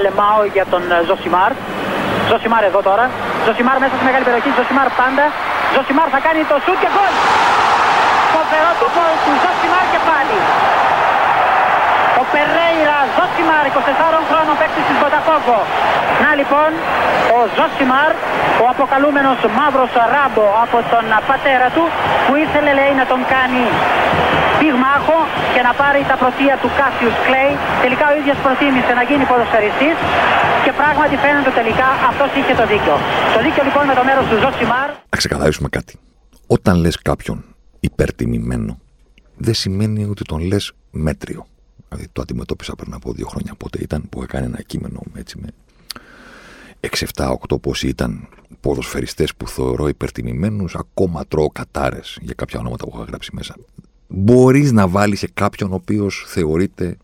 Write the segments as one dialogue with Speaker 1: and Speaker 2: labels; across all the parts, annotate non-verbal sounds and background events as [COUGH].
Speaker 1: Αλεμάω για τον ε, Ζωσιμάρ. Ζωσιμάρ εδώ τώρα. Ζωσιμάρ μέσα στη μεγάλη περιοχή. Ζωσιμάρ πάντα. Ζωσιμάρ θα κάνει το σουτ και γκολ. Φοβερό το γκολ του Ζωσιμάρ και πάλι. Ο Περέιρα Ζωσιμάρ, 24 χρόνων παίκτης της Βοτακόβο. Να λοιπόν, ο Ζωσιμάρ, ο αποκαλούμενος μαύρος ράμπο από τον πατέρα του, που ήθελε λέει να τον κάνει πυγμάχο και να πάρει τα πρωτεία του Κάσιους Κλέη. Τελικά ο ίδιος προτίμησε να γίνει ποδοσφαιριστής και πράγματι φαίνεται τελικά αυτός είχε το δίκιο. Το δίκιο λοιπόν με το μέρος του Ζωσιμάρ.
Speaker 2: Να ξεκαθαρίσουμε κάτι. Όταν λες κάποιον υπερτιμημένο, δεν σημαίνει ότι τον λες μέτριο. Δηλαδή το αντιμετώπισα πριν από δύο χρόνια πότε ήταν που έκανε ένα κείμενο έτσι με 6, 7, 8 πόσοι ήταν ποδοσφαιριστές που θεωρώ υπερτιμημένους, ακόμα τρώω κατάρες για κάποια ονόματα που έχω γράψει μέσα. Μπορείς να βάλεις σε κάποιον ο οποίος θεωρείται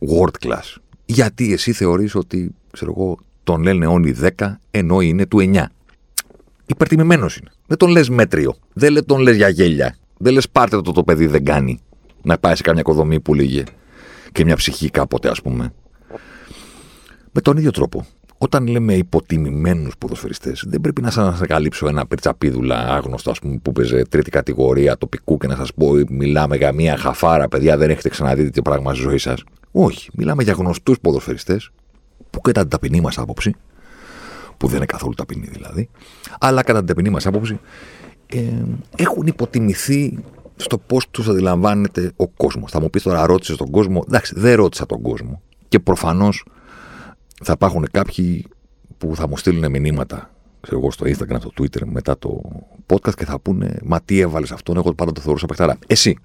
Speaker 2: world class. Γιατί εσύ θεωρείς ότι, ξέρω εγώ, τον λένε όλοι 10 ενώ είναι του 9. Υπερτιμημένος είναι. Δεν τον λες μέτριο. Δεν τον λες για γέλια. Δεν λες πάρτε το το παιδί δεν κάνει να πάει σε καμιά οικοδομή που λέγε και μια ψυχή κάποτε, ας πούμε. Με τον ίδιο τρόπο, όταν λέμε υποτιμημένους ποδοσφαιριστές, δεν πρέπει να σας ανακαλύψω ένα περτσαπίδουλα άγνωστο, ας πούμε, που παίζει τρίτη κατηγορία τοπικού και να σας πω, μιλάμε για μια χαφάρα, παιδιά, δεν έχετε ξαναδεί τι πράγμα στη ζωή σας. Όχι. Μιλάμε για γνωστούς ποδοσφαιριστές, που κατά την ταπεινή μας άποψη, που δεν είναι καθόλου ταπεινή δηλαδή, αλλά κατά την ταπεινή μας άποψη, ε, έχουν υποτιμηθεί στο πώς τους αντιλαμβάνεται ο κόσμος. Θα μου πεις τώρα, ρώτησε τον κόσμο. Εντάξει, δεν ρώτησα τον κόσμο. Και προφανώς θα υπάρχουν κάποιοι που θα μου στείλουν μηνύματα ξέρω εγώ, στο Instagram, στο Twitter μετά το podcast και θα πούνε Μα τι έβαλες αυτόν, εγώ πάντα το θεωρούσα παιχταρά. Εσύ.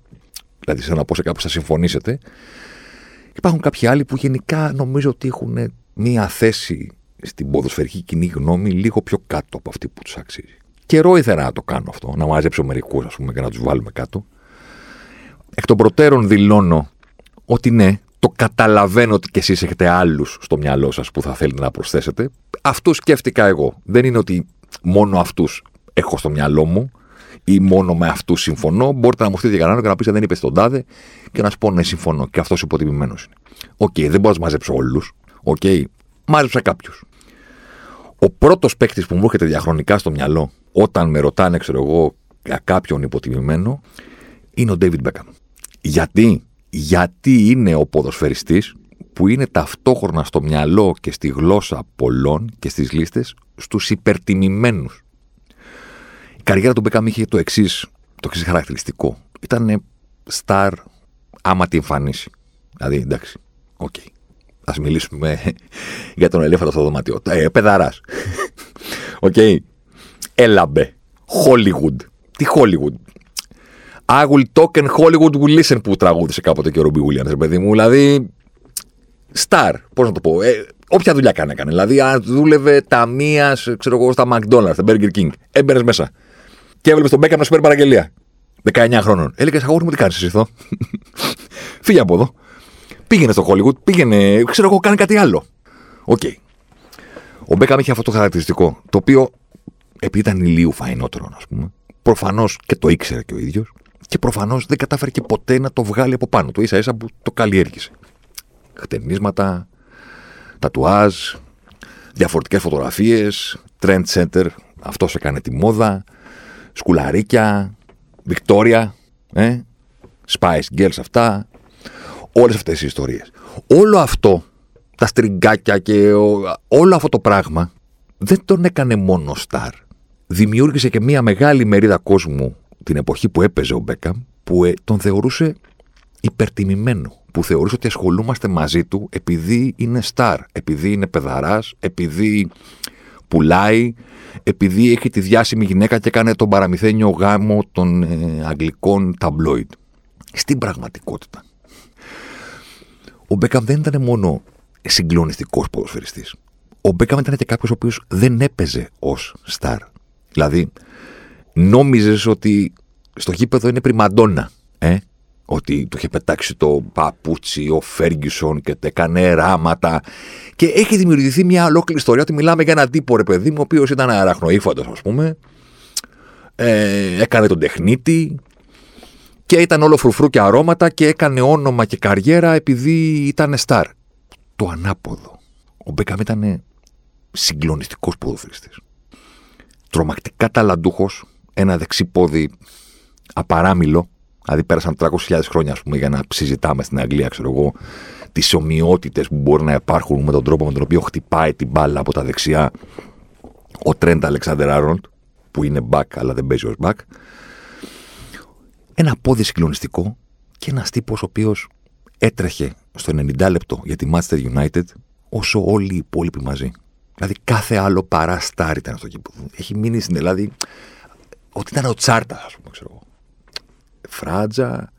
Speaker 2: Δηλαδή, σε να πω σε κάποιους θα συμφωνήσετε. Υπάρχουν κάποιοι άλλοι που γενικά νομίζω ότι έχουν μία θέση στην ποδοσφαιρική κοινή γνώμη λίγο πιο κάτω από αυτή που τους αξίζει. Καιρό ήθελα να το κάνω αυτό, να μαζέψω μερικούς, ας πούμε, και να τους βάλουμε κάτω. Εκ των προτέρων δηλώνω ότι ναι, το καταλαβαίνω ότι κι εσείς έχετε άλλους στο μυαλό σας που θα θέλετε να προσθέσετε. Αυτό σκέφτηκα εγώ. Δεν είναι ότι μόνο αυτούς έχω στο μυαλό μου ή μόνο με αυτούς συμφωνώ. Μπορείτε να μου στείλετε κανέναν και να πείτε δεν είπες τον τάδε και να σου πω ναι, συμφωνώ. Και αυτός υποτιμημένος είναι. OK, okay, δεν μπορώ να μαζέψω όλους. OK, okay, μάζεψα κάποιους. Ο πρώτος παίκτης που μου έρχεται διαχρονικά στο μυαλό όταν με ρωτάνε, ξέρω εγώ, για κάποιον υποτιμημένο, είναι ο David Beckham. Γιατί, γιατί είναι ο ποδοσφαιριστής που είναι ταυτόχρονα στο μυαλό και στη γλώσσα πολλών και στις λίστες στους υπερτιμημένους. Η καριέρα του Beckham είχε το εξής το εξής χαρακτηριστικό. Ήταν star άμα τη εμφανίσει. Δηλαδή, εντάξει, οκ. Okay. Ας μιλήσουμε [LAUGHS] για τον ελέφαντα στο δωμάτιο. Ε, παιδαράς. [LAUGHS] OK. Okay. Έλαμπε. Hollywood. Τι Hollywood. I will talk and Hollywood will listen που τραγούδισε κάποτε και ο Ρόμπι Williams, παιδί μου. Δηλαδή, star, πώς να το πω. Ε, όποια δουλειά κάνει έκανε. Δηλαδή, αν δούλευε ταμίας, ξέρω εγώ, στα McDonald's, στα Burger King, έμπαινες μέσα. Και έβλεπες τον Μπέκαμ να σου παίρνει παραγγελία. 19 χρόνων. Έλεγες, Αγόρι μου, τι κάνεις εσύ εδώ; [LAUGHS] Φύγε από εδώ. Πήγαινε στο Hollywood, πήγαινε, ξέρω εγώ, κάνει κάτι άλλο. OK. Okay. Ο Μπέκαμ είχε αυτό το χαρακτηριστικό, το οποίο επειδή ήταν ηλίου φαεινότερο, ας πούμε, προφανώς και το ήξερε και ο ίδιος, και προφανώς δεν κατάφερε και ποτέ να το βγάλει από πάνω του, ίσα ίσα που το καλλιέργησε. Χτενίσματα, τατουάζ, διαφορετικές φωτογραφίες, trend center, αυτός έκανε τη μόδα, σκουλαρίκια, Βικτόρια, ε, Spice Girls αυτά, όλες αυτές οι ιστορίες. Όλο αυτό, τα στριγκάκια και όλο αυτό το πράγμα δεν τον έκανε μόνο στάρ δημιούργησε και μια μεγάλη μερίδα κόσμου την εποχή που έπαιζε ο Μπέκαμ που ε, τον θεωρούσε υπερτιμημένο. Που θεωρούσε ότι ασχολούμαστε μαζί του επειδή είναι στάρ, επειδή είναι πεδαράς, επειδή πουλάει, επειδή έχει τη διάσημη γυναίκα και έκανε τον παραμυθένιο γάμο των ε, αγγλικών ταμπλόιτ. Στην πραγματικότητα. Ο Μπέκαμ δεν ήταν μόνο συγκλονιστικός ποδοσφαιριστής. Ο Μπέκαμ ήταν και κάποιος ο οποίος δεν έπαιζε ως στάρ. Δηλαδή, νόμιζες ότι στο γήπεδο είναι πριμαντόνα. Ε; Ότι του είχε πετάξει το παπούτσι, ο Φέργκισον και έκανε ράματα. Και έχει δημιουργηθεί μια ολόκληρη ιστορία ότι μιλάμε για έναν τύπο ρε παιδί μου, ο οποίος ήταν αραχνοήφαντος, ας πούμε. Ε, έκανε τον τεχνίτη και ήταν όλο φρουφρού και αρώματα και έκανε όνομα και καριέρα επειδή ήταν στάρ. το ανάποδο. Ο Μπέκαμ ήταν συγκλονιστικός ποδοσφαιριστής. Τρομακτικά ταλαντούχος, ένα δεξί πόδι απαράμιλο. Δηλαδή, πέρασαν 300.000 χρόνια, ας πούμε, για να συζητάμε στην Αγγλία, ξέρω εγώ, τις ομοιότητες που μπορεί να υπάρχουν με τον τρόπο με τον οποίο χτυπάει την μπάλα από τα δεξιά ο Τρέντ Αλεξάνδερ Άρολτ, που είναι back αλλά δεν παίζει ως back. Ένα πόδι συγκλονιστικό και ένας τύπος ο οποίος έτρεχε στο 90 λεπτό για τη Manchester United όσο όλοι οι υπόλοιποι μαζί. Δηλαδή κάθε άλλο παρά στάρ ήταν στο κήπο. Έχει μείνει στην Ελλάδα ότι ήταν ο Τσάρτας, ας πούμε, ξέρω εγώ. Φράτζα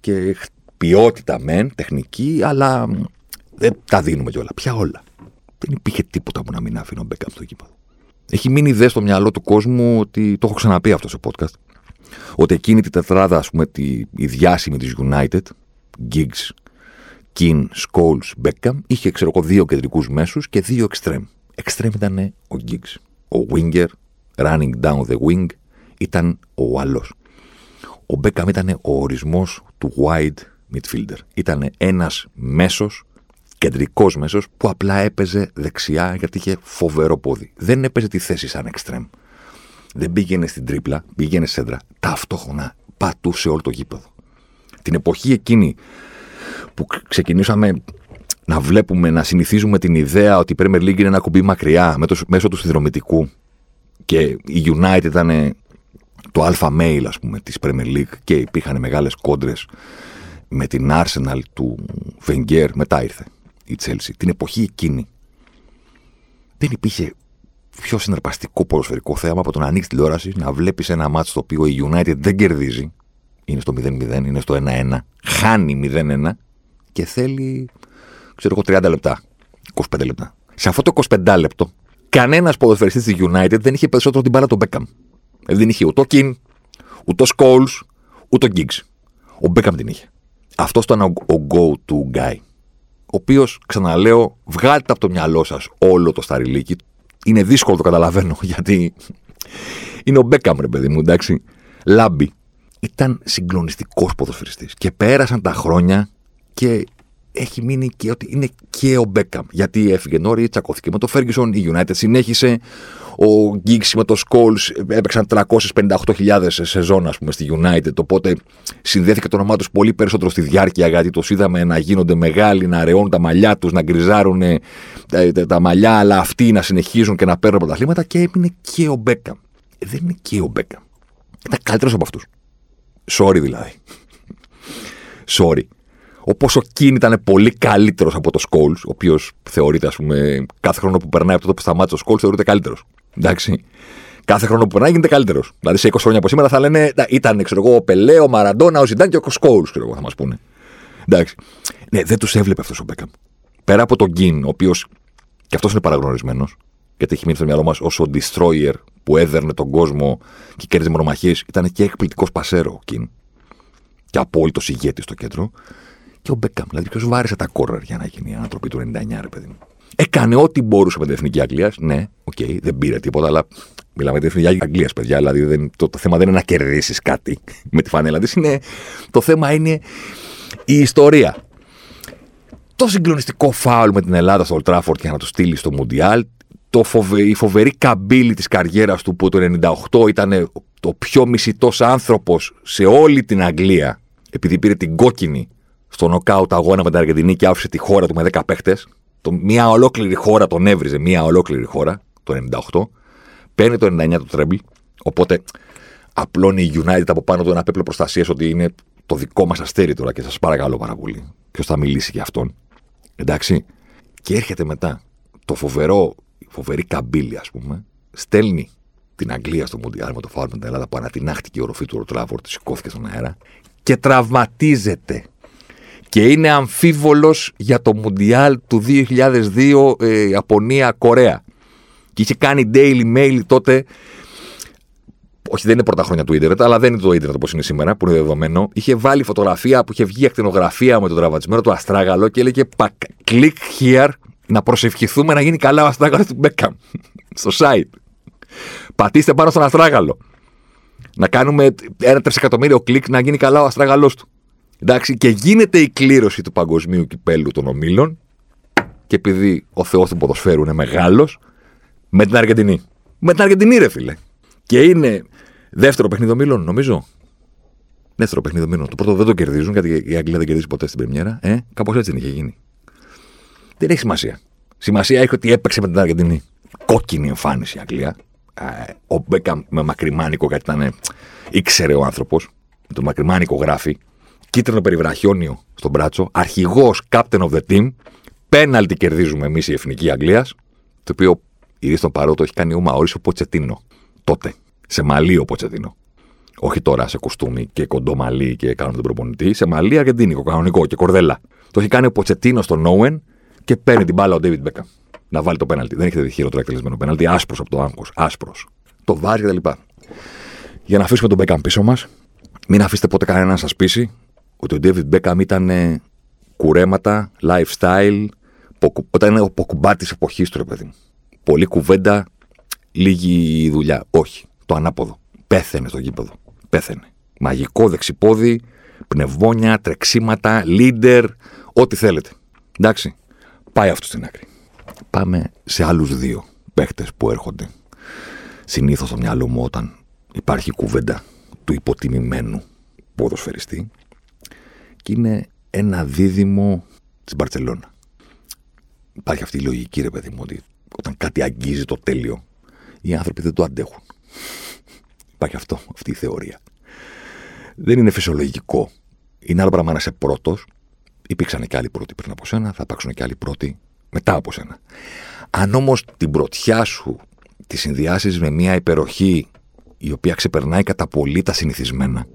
Speaker 2: και ποιότητα μεν, τεχνική, αλλά δεν τα δίνουμε κιόλα. Πια όλα. Δεν υπήρχε τίποτα που να μην άφηνε ο Μπέκαμ στο κήπο. Έχει μείνει ιδέα στο μυαλό του κόσμου ότι το έχω ξαναπεί αυτό στο podcast. Ότι εκείνη τη τετράδα, ας πούμε, τη, η διάσημη της United, Giggs, Keane, Scholes, Beckham, είχε ξέρω εγώ δύο κεντρικούς μέσους και δύο extreme. Extreme ήταν ο Giggs. Ο winger, running down the wing, ήταν ο άλλος. Ο Beckham ήταν ο ορισμός του wide midfielder. Ήταν ένας μέσος, κεντρικός μέσος, που απλά έπαιζε δεξιά γιατί είχε φοβερό πόδι. Δεν έπαιζε τη θέση σαν extreme. Δεν πήγαινε στην τρίπλα, πήγαινε σέντρα. Ταυτόχρονα πατούσε όλο το γήπεδο. Την εποχή εκείνη που ξεκινήσαμε να βλέπουμε, να συνηθίζουμε την ιδέα ότι η Premier League είναι ένα κουμπί μακριά μέσω του συνδρομητικού και η United ήταν το αλφα mail ας πούμε της Premier League και υπήρχαν μεγάλες κόντρες με την Arsenal του Wenger μετά ήρθε η Chelsea την εποχή εκείνη δεν υπήρχε πιο συναρπαστικό ποδοσφαιρικό θέαμα από το να ανοίξεις τηλεόραση, να βλέπεις ένα μάτσο το οποίο η United δεν κερδίζει. Είναι στο 0-0, είναι στο 1-1, χάνει 0-1 και θέλει, ξέρω εγώ, 30 λεπτά, 25 λεπτά. Σε αυτό το 25 λεπτό, κανένας ποδοσφαιριστής της United δεν είχε περισσότερο την μπάλα τον Beckham. Δηλαδή δεν είχε ούτε ο Κιν, ούτε ο Scholes, ούτε ο Giggs. Ο Beckham την είχε. Αυτός ήταν ο, ο go-to guy. Ο οποίος, ξαναλέω, βγάλτε από το μυαλό σας όλο το σταριλίκι. Είναι δύσκολο το καταλαβαίνω, [LAUGHS] γιατί είναι ο Μπέκαμ, ρε παιδί μου, εντάξει. Λάμπη. Ήταν συγκλονιστικός ποδοσφαιριστής. Και πέρασαν τα χρόνια και έχει μείνει και ότι είναι και ο Μπέκαμ. Γιατί έφυγε νωρί, τσακώθηκε με το Ferguson, η United συνέχισε. Ο Γκίξ με το Scholes έπαιξαν 358.000 σεζόν, ας πούμε, στη United. Οπότε συνδέθηκε το όνομά τους πολύ περισσότερο στη διάρκεια, γιατί τους είδαμε να γίνονται μεγάλοι, να αραιώνουν τα μαλλιά τους, να γκριζάρουν ε, τα, τα μαλλιά, αλλά αυτοί να συνεχίζουν και να παίρνουν πρωταθλήματα. Και έμεινε και ο Μπέκαμ. Ε, δεν είναι και ο Μπέκαμ. Ήταν καλύτερος από αυτούς. Sorry δηλαδή. Sorry. Όπω ο Κιν ήταν πολύ καλύτερος από το Σκόλ, ο οποίος θεωρείται, ας πούμε, κάθε χρόνο που περνάει από τότε που σταμάτησε ο Σκόλ, θεωρείται καλύτερος. Εντάξει. Κάθε χρόνο που περνάει γίνεται καλύτερος. Δηλαδή σε 20 χρόνια από σήμερα θα λένε ήταν ξέρω εγώ, ο Πελέ, ο Μαραντόνα, ο Ζιντάν και ο Σκόλ, ξέρω εγώ, θα μας πούνε. Εντάξει. Ναι, δεν τους έβλεπε αυτός ο Μπέκαμ. Πέρα από τον Κιν, ο οποίος και αυτός είναι παραγνωρισμένος, γιατί έχει μείνει στο μυαλό μας ως ο Destroyer που έδερνε τον κόσμο και κέρδιζε μονομαχίες, ήταν και εκπληκτικός πασέρ ο Κιν. Και απόλυτος ηγέτης στο κέντρο και ο Μπέκαμ. Δηλαδή, ποιος βάρεσε τα κόρνερ για να γίνει η ανατροπή του 99, ρε παιδί μου. Έκανε ό,τι μπορούσε με την εθνική Αγγλίας. Ναι, OK, okay, δεν πήρε τίποτα, αλλά μιλάμε για την εθνική Αγγλίας, παιδιά. Δηλαδή, δεν, το, το, θέμα δεν είναι να κερδίσεις κάτι [LAUGHS] με τη φανέλα της. Το θέμα είναι η ιστορία. Το συγκλονιστικό φάουλ με την Ελλάδα στο Old Trafford για να το στείλει στο Μουντιάλ. Το φοβε, η φοβερή καμπύλη της καριέρας του που το 98 ήταν το πιο μισητός άνθρωπος σε όλη την Αγγλία επειδή πήρε την κόκκινη στο νοκάουτ αγώνα με την Αργεντινή και άφησε τη χώρα του με 10 παίχτε. Μια ολόκληρη χώρα τον έβριζε, μια ολόκληρη χώρα το 98. Παίρνει το 99 το τρέμπλ. Οπότε απλώνει η United από πάνω του ένα πέπλο προστασίας ότι είναι το δικό μας αστέρι τώρα και σας παρακαλώ πάρα πολύ. Ποιος θα μιλήσει για αυτόν. Εντάξει. Και έρχεται μετά το φοβερό, φοβερή καμπύλη, ας πούμε, στέλνει την Αγγλία στο Μουντιάλ με το φάουλ με την Ελλάδα που ανατινάχτηκε η οροφή του Ροτράβορ, τη σηκώθηκε στον αέρα και τραυματίζεται και είναι αμφίβολος για το Μουντιάλ του 2002 ε, Ιαπωνία-Κορέα. Και είχε κάνει Daily Mail τότε όχι, δεν είναι πρώτα χρόνια του ίντερνετ, αλλά δεν είναι το ίντερνετ όπως είναι σήμερα, που είναι δεδομένο. Είχε βάλει φωτογραφία που είχε βγει ακτινογραφία με τον τραυματισμένο του Αστράγαλο και έλεγε Click here να προσευχηθούμε να γίνει καλά ο Αστράγαλος του Μπέκαμ. Στο site. Πατήστε πάνω στον Αστράγαλο. Να κάνουμε ένα τρισεκατομμύριο κλικ να γίνει καλά ο Αστράγαλός του. Εντάξει, και γίνεται η κλήρωση του παγκοσμίου κυπέλου των ομίλων και επειδή ο Θεός του ποδοσφαίρου είναι μεγάλος, με την Αργεντινή. Με την Αργεντινή, ρε φίλε. Και είναι δεύτερο παιχνίδι ομίλων, νομίζω. Δεύτερο παιχνίδι ομίλων. Το πρώτο δεν το κερδίζουν, γιατί η Αγγλία δεν κερδίζει ποτέ στην Πρεμιέρα. Ε, κάπως έτσι δεν είχε γίνει. Δεν έχει σημασία. Σημασία έχει ότι έπαιξε με την Αργεντινή. Κόκκινη εμφάνιση η Αγγλία. Ε, ο Μπέκαμ με μακριμάνικο, γιατί ήταν. ήξερε ο άνθρωπος. Με το μακριμάνικο γράφει. Κίτρινο περιβραχιόνιο στον μπράτσο. Αρχηγός captain of the team. Πέναλτι κερδίζουμε εμείς η εθνική Αγγλίας. Το οποίο η στον παρότο έχει κάνει ο Μαόρι ο Ποτσετίνο. Τότε. Σε μαλλί ο Ποτσετίνο. Όχι τώρα σε κουστούμι και κοντό μαλλί και κάνουμε τον προπονητή. Σε μαλλί αργεντίνικο, κανονικό και κορδέλα. Το έχει κάνει ο Ποτσετίνο στον Όουεν και παίρνει την μπάλα ο Ντέιβιντ Μπέκα. Να βάλει το πέναλτι. Δεν έχετε δει χειρότερο εκτελεσμένο πέναλτι. Άσπρος από το άγκο. Άσπρος. Το βάζει κτλ. Για να αφήσουμε τον Μπέκαμ πίσω μας, μην αφήσετε ποτέ κανένα να σας πείσει ότι ο David Beckham ήταν κουρέματα, lifestyle, όταν είναι ο ποκουμπάτη της εποχής του, ρε παιδί μου. Πολύ κουβέντα, λίγη δουλειά. Όχι. Το ανάποδο. Πέθαινε στο γήπεδο. Πέθαινε. Μαγικό δεξιπόδι, πνευμόνια, τρεξίματα, leader, ό,τι θέλετε. Εντάξει. Πάει αυτό στην άκρη. Πάμε σε άλλους δύο παίχτες που έρχονται. Συνήθως στο μυαλό μου όταν υπάρχει κουβέντα του υποτιμημένου ποδοσφαιριστή και είναι ένα δίδυμο της Μπαρσελόνα. Υπάρχει αυτή η λογική, ρε παιδί μου, ότι όταν κάτι αγγίζει το τέλειο, οι άνθρωποι δεν το αντέχουν. Υπάρχει αυτό, αυτή η θεωρία. Δεν είναι φυσιολογικό. Είναι άλλο πράγμα να είσαι πρώτος. Υπήρξαν και άλλοι πρώτοι πριν από σένα, θα υπάρξουν και άλλοι πρώτοι μετά από σένα. Αν όμως την πρωτιά σου τη συνδυάσεις με μια υπεροχή η οποία ξεπερνάει κατά πολύ τα συνηθισμένα,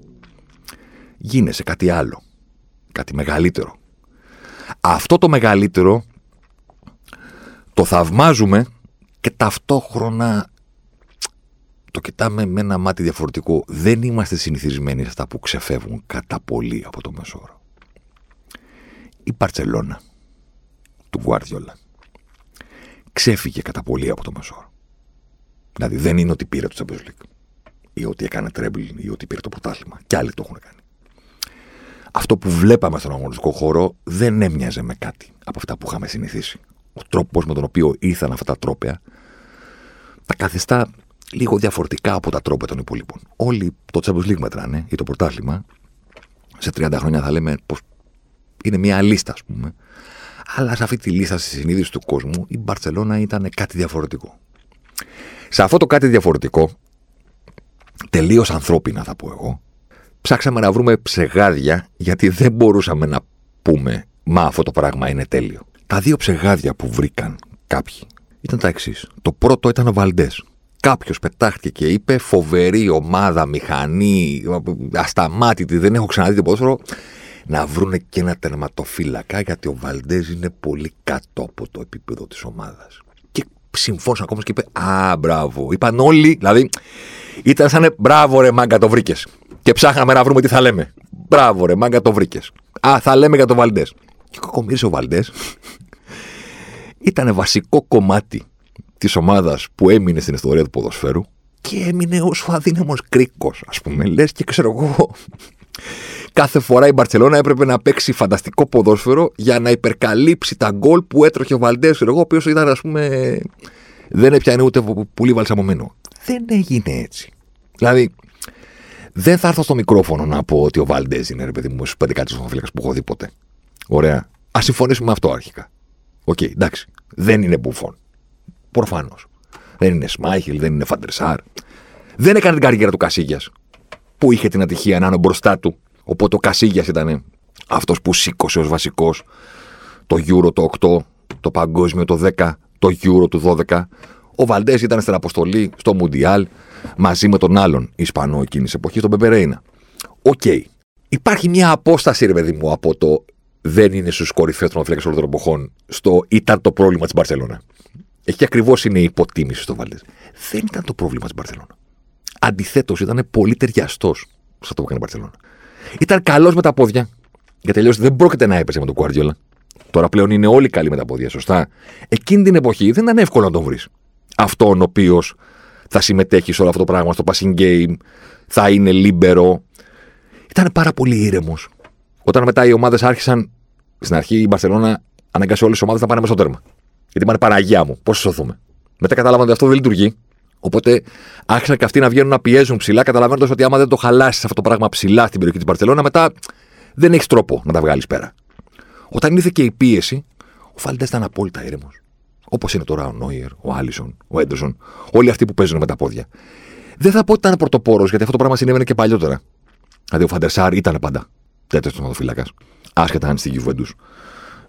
Speaker 2: γίνεσαι κάτι άλλο. Κάτι μεγαλύτερο. Αυτό το μεγαλύτερο το θαυμάζουμε και ταυτόχρονα το κοιτάμε με ένα μάτι διαφορετικό. Δεν είμαστε συνηθισμένοι σε αυτά που ξεφεύγουν κατά πολύ από το μέσο όρο. Η Μπαρτσελόνα του Γκουάρδιολα ξέφυγε κατά πολύ από το μέσο όρο. Δηλαδή δεν είναι ότι πήρε το Champions League ή ότι έκανε treble ή ότι πήρε το πρωτάθλημα. Κι άλλοι το έχουν κάνει αυτό που βλέπαμε στον αγωνιστικό χώρο δεν έμοιαζε με κάτι από αυτά που είχαμε συνηθίσει. Ο τρόπος με τον οποίο ήρθαν αυτά τα τρόπια τα καθιστά λίγο διαφορετικά από τα τρόπια των υπολείπων. Όλοι το Champions League μετράνε ή το πρωτάθλημα. Σε 30 χρόνια θα λέμε πως είναι μια λίστα, ας πούμε. Αλλά σε αυτή τη λίστα, στη συνείδηση του κόσμου, η Μπαρσελόνα ήταν κάτι διαφορετικό. Σε αυτό το κάτι διαφορετικό, τελείως ανθρώπινα θα πω εγώ, ψάξαμε να βρούμε ψεγάδια γιατί δεν μπορούσαμε να πούμε «Μα αυτό το πράγμα είναι τέλειο». Τα δύο ψεγάδια που βρήκαν κάποιοι ήταν τα εξής. Το πρώτο ήταν ο Βαλντές. Κάποιος πετάχτηκε και είπε: Φοβερή ομάδα, μηχανή, ασταμάτητη, δεν έχω ξαναδεί το ποδόσφαιρο. Να βρούνε και ένα τερματοφύλακα, γιατί ο Βαλντές είναι πολύ κάτω από το επίπεδο της ομάδας. Και συμφώνησαν ακόμα και είπε: Α, μπράβο. Είπαν όλοι, δηλαδή, ήταν σαν μπράβο, ρε μάγκα, το βρήκες. Και ψάχναμε να βρούμε τι θα λέμε. Μπράβο, ρε, μάγκα το βρήκες. Α, θα λέμε για τον Βαλντές. Και κακομίρι ο Βαλντές ήταν βασικό κομμάτι της ομάδας που έμεινε στην ιστορία του ποδοσφαίρου και έμεινε ως ο αδύναμος κρίκο, ας πούμε. Λες και ξέρω εγώ. Κάθε φορά η Μπαρσελόνα έπρεπε να παίξει φανταστικό ποδόσφαιρο για να υπερκαλύψει τα γκολ που έτρωχε ο Βαλντές, εγώ, ο οποίος ήταν, ας πούμε. Δεν έπιανε ούτε πολύ βαλσαμωμένο. Δεν έγινε έτσι. Δηλαδή, δεν θα έρθω στο μικρόφωνο να πω ότι ο Βαλντές είναι ρε παιδί μου στους 11 που έχω δει ποτέ. Ωραία. Ας συμφωνήσουμε με αυτό αρχικά. OK, okay, εντάξει. Δεν είναι Μπουφόν. Προφανώς. Δεν είναι Σμάιχελ, δεν είναι Φαν ντερ Σαρ. Δεν έκανε την καριέρα του Κασίγιας. Που είχε την ατυχία να είναι μπροστά του. Οπότε ο Κασίγιας ήταν αυτός που σήκωσε ως βασικός το Euro το 8, το Παγκόσμιο το 10, το Euro του 12. Ο Βαλντές ήταν στην αποστολή στο Μουντιάλ μαζί με τον άλλον Ισπανό εκείνης της εποχής, τον Πέπε Ρέινα. OK. Okay. Υπάρχει μια απόσταση, ρε παιδί μου, από το δεν είναι στους κορυφαίους τερματοφύλακες όλων των εποχών στο ήταν το πρόβλημα της Μπαρσελόνα. Εκεί ακριβώς είναι η υποτίμηση στο Βαλντές. Δεν ήταν το πρόβλημα της Μπαρσελόνα. Αντιθέτως, ήταν πολύ ταιριαστός σε αυτό που έκανε η Μπαρσελόνα. Ήταν καλός με τα πόδια. Γιατί τελείω δεν πρόκειται να έπαιζε με τον Κουάρδιολα. Τώρα πλέον είναι όλοι καλοί με τα πόδια, σωστά. Εκείνη την εποχή δεν ήταν εύκολο να τον βρεις. Αυτόν ο οποίος θα συμμετέχει σε όλο αυτό το πράγμα, στο passing game, θα είναι λίμπερο. Ήταν πάρα πολύ ήρεμος. Όταν μετά οι ομάδες άρχισαν, στην αρχή η Μπαρσελόνα αναγκάσει όλες τις ομάδες να πάνε μέσα στο τέρμα. Γιατί πάνε Παναγία μου, πώς σωθούμε. Μετά καταλάβανε ότι αυτό δεν λειτουργεί. Οπότε άρχισαν και αυτοί να βγαίνουν να πιέζουν ψηλά, καταλαβαίνοντας ότι άμα δεν το χαλάσεις αυτό το πράγμα ψηλά στην περιοχή της Μπαρσελόνα, μετά δεν έχεις τρόπο να τα βγάλεις πέρα. Όταν ήρθε και η πίεση, ο Φάλντες ήταν απόλυτα ήρεμος. Όπως είναι τώρα ο Νόιερ, ο Άλισον, ο Έντερσον, όλοι αυτοί που παίζουν με τα πόδια. Δεν θα πω ότι ήταν πρωτοπόρος, γιατί αυτό το πράγμα συνέβαινε και παλιότερα. Δηλαδή ο Φαντερσάρ ήταν πάντα τέτοιο τροματοφύλακα. Άσχετα αν στη Γιουβέντους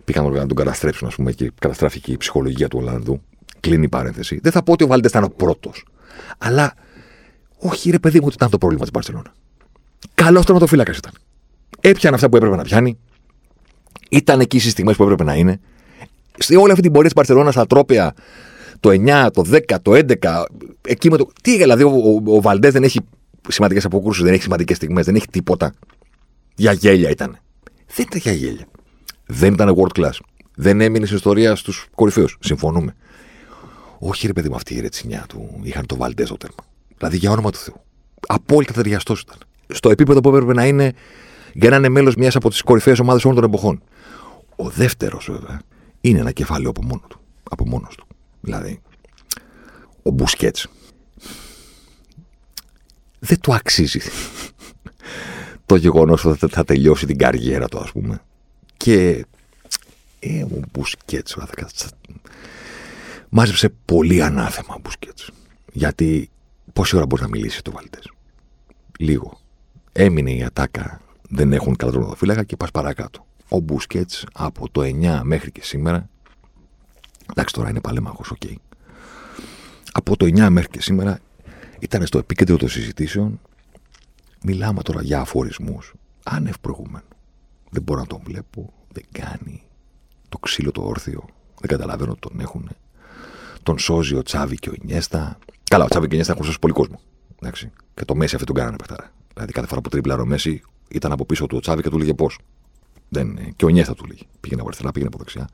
Speaker 2: πήγαν να τον καταστρέψουν, ας πούμε, και καταστράφηκε η ψυχολογία του Ολλανδού. Κλείνει η παρένθεση. Δεν θα πω ότι ο Βάλντε ήταν ο πρώτος. Αλλά όχι, ρε παιδί μου, ότι ήταν το πρόβλημα της Μπαρσελόνα. Καλός τροματοφύλακα ήταν. Έπιανε αυτά που έπρεπε να πιάνει. Ήταν εκεί στις στιγμές που έπρεπε να είναι. Σε όλη αυτή την πορεία της Μπαρσελόνας, στα τρόπια, το 9, το 10, το 11, εκεί με το. Τι, δηλαδή, ο, ο, ο Βαλντές δεν έχει σημαντικές αποκρούσεις, δεν έχει σημαντικές στιγμές, δεν έχει τίποτα. Για γέλια ήταν. Δεν ήταν για γέλια. Δεν ήταν world class. Δεν έμεινε στην ιστορία στους κορυφαίους. Συμφωνούμε. Όχι, ρε παιδί μου, αυτή η ρετσινιά του είχαν το Βαλντές στο τέρμα. Δηλαδή για όνομα του Θεού. Απόλυτα ταιριαστός ήταν. Στο επίπεδο που έπρεπε να είναι για να είναι μέλος μιας από τις κορυφαίες ομάδες όλων των εποχών. Ο δεύτερος, βέβαια, είναι ένα κεφάλαιο από μόνο του. Από μόνος του. Δηλαδή, ο Μπουσκέτς. Δεν του αξίζει [LAUGHS] το γεγονός ότι θα τελειώσει την καριέρα του, ας πούμε. Και. Ε, ο Μπουσκέτς. Μάζεψε πολύ ανάθεμα ο Μπουσκέτς. Γιατί πόση ώρα μπορεί να μιλήσει το Βαλντές; Λίγο. Έμεινε η ατάκα. Δεν έχουν καλά τερματοφύλακα και πας παρακάτω. Ο Μπουσκέτς από το 9 μέχρι και σήμερα. Εντάξει, τώρα είναι παλαίμαχος, OK. Okay. Από το 9 μέχρι και σήμερα ήταν στο επίκεντρο των συζητήσεων. Μιλάμε τώρα για αφορισμούς. Άνευ προηγούμενο. Δεν μπορώ να τον βλέπω. Δεν κάνει το ξύλο το όρθιο. Δεν καταλαβαίνω ότι τον έχουν. Τον σώζει ο Τσάβη και ο Ινιέστα. Καλά, ο Τσάβη και ο Ινιέστα έχουν σώσει πολύ κόσμο. Εντάξει. Και το Μέση αυτή τον κάνανε παιχτάρα. Δηλαδή κάθε φορά που τρίπλαρε ο Μέση ήταν από πίσω του ο Τσάβη και του λέγε πώς. Δεν... Και ο Νιέστα του λέγε. Πήγαινε από αριστερά, πήγαινε από δεξιά.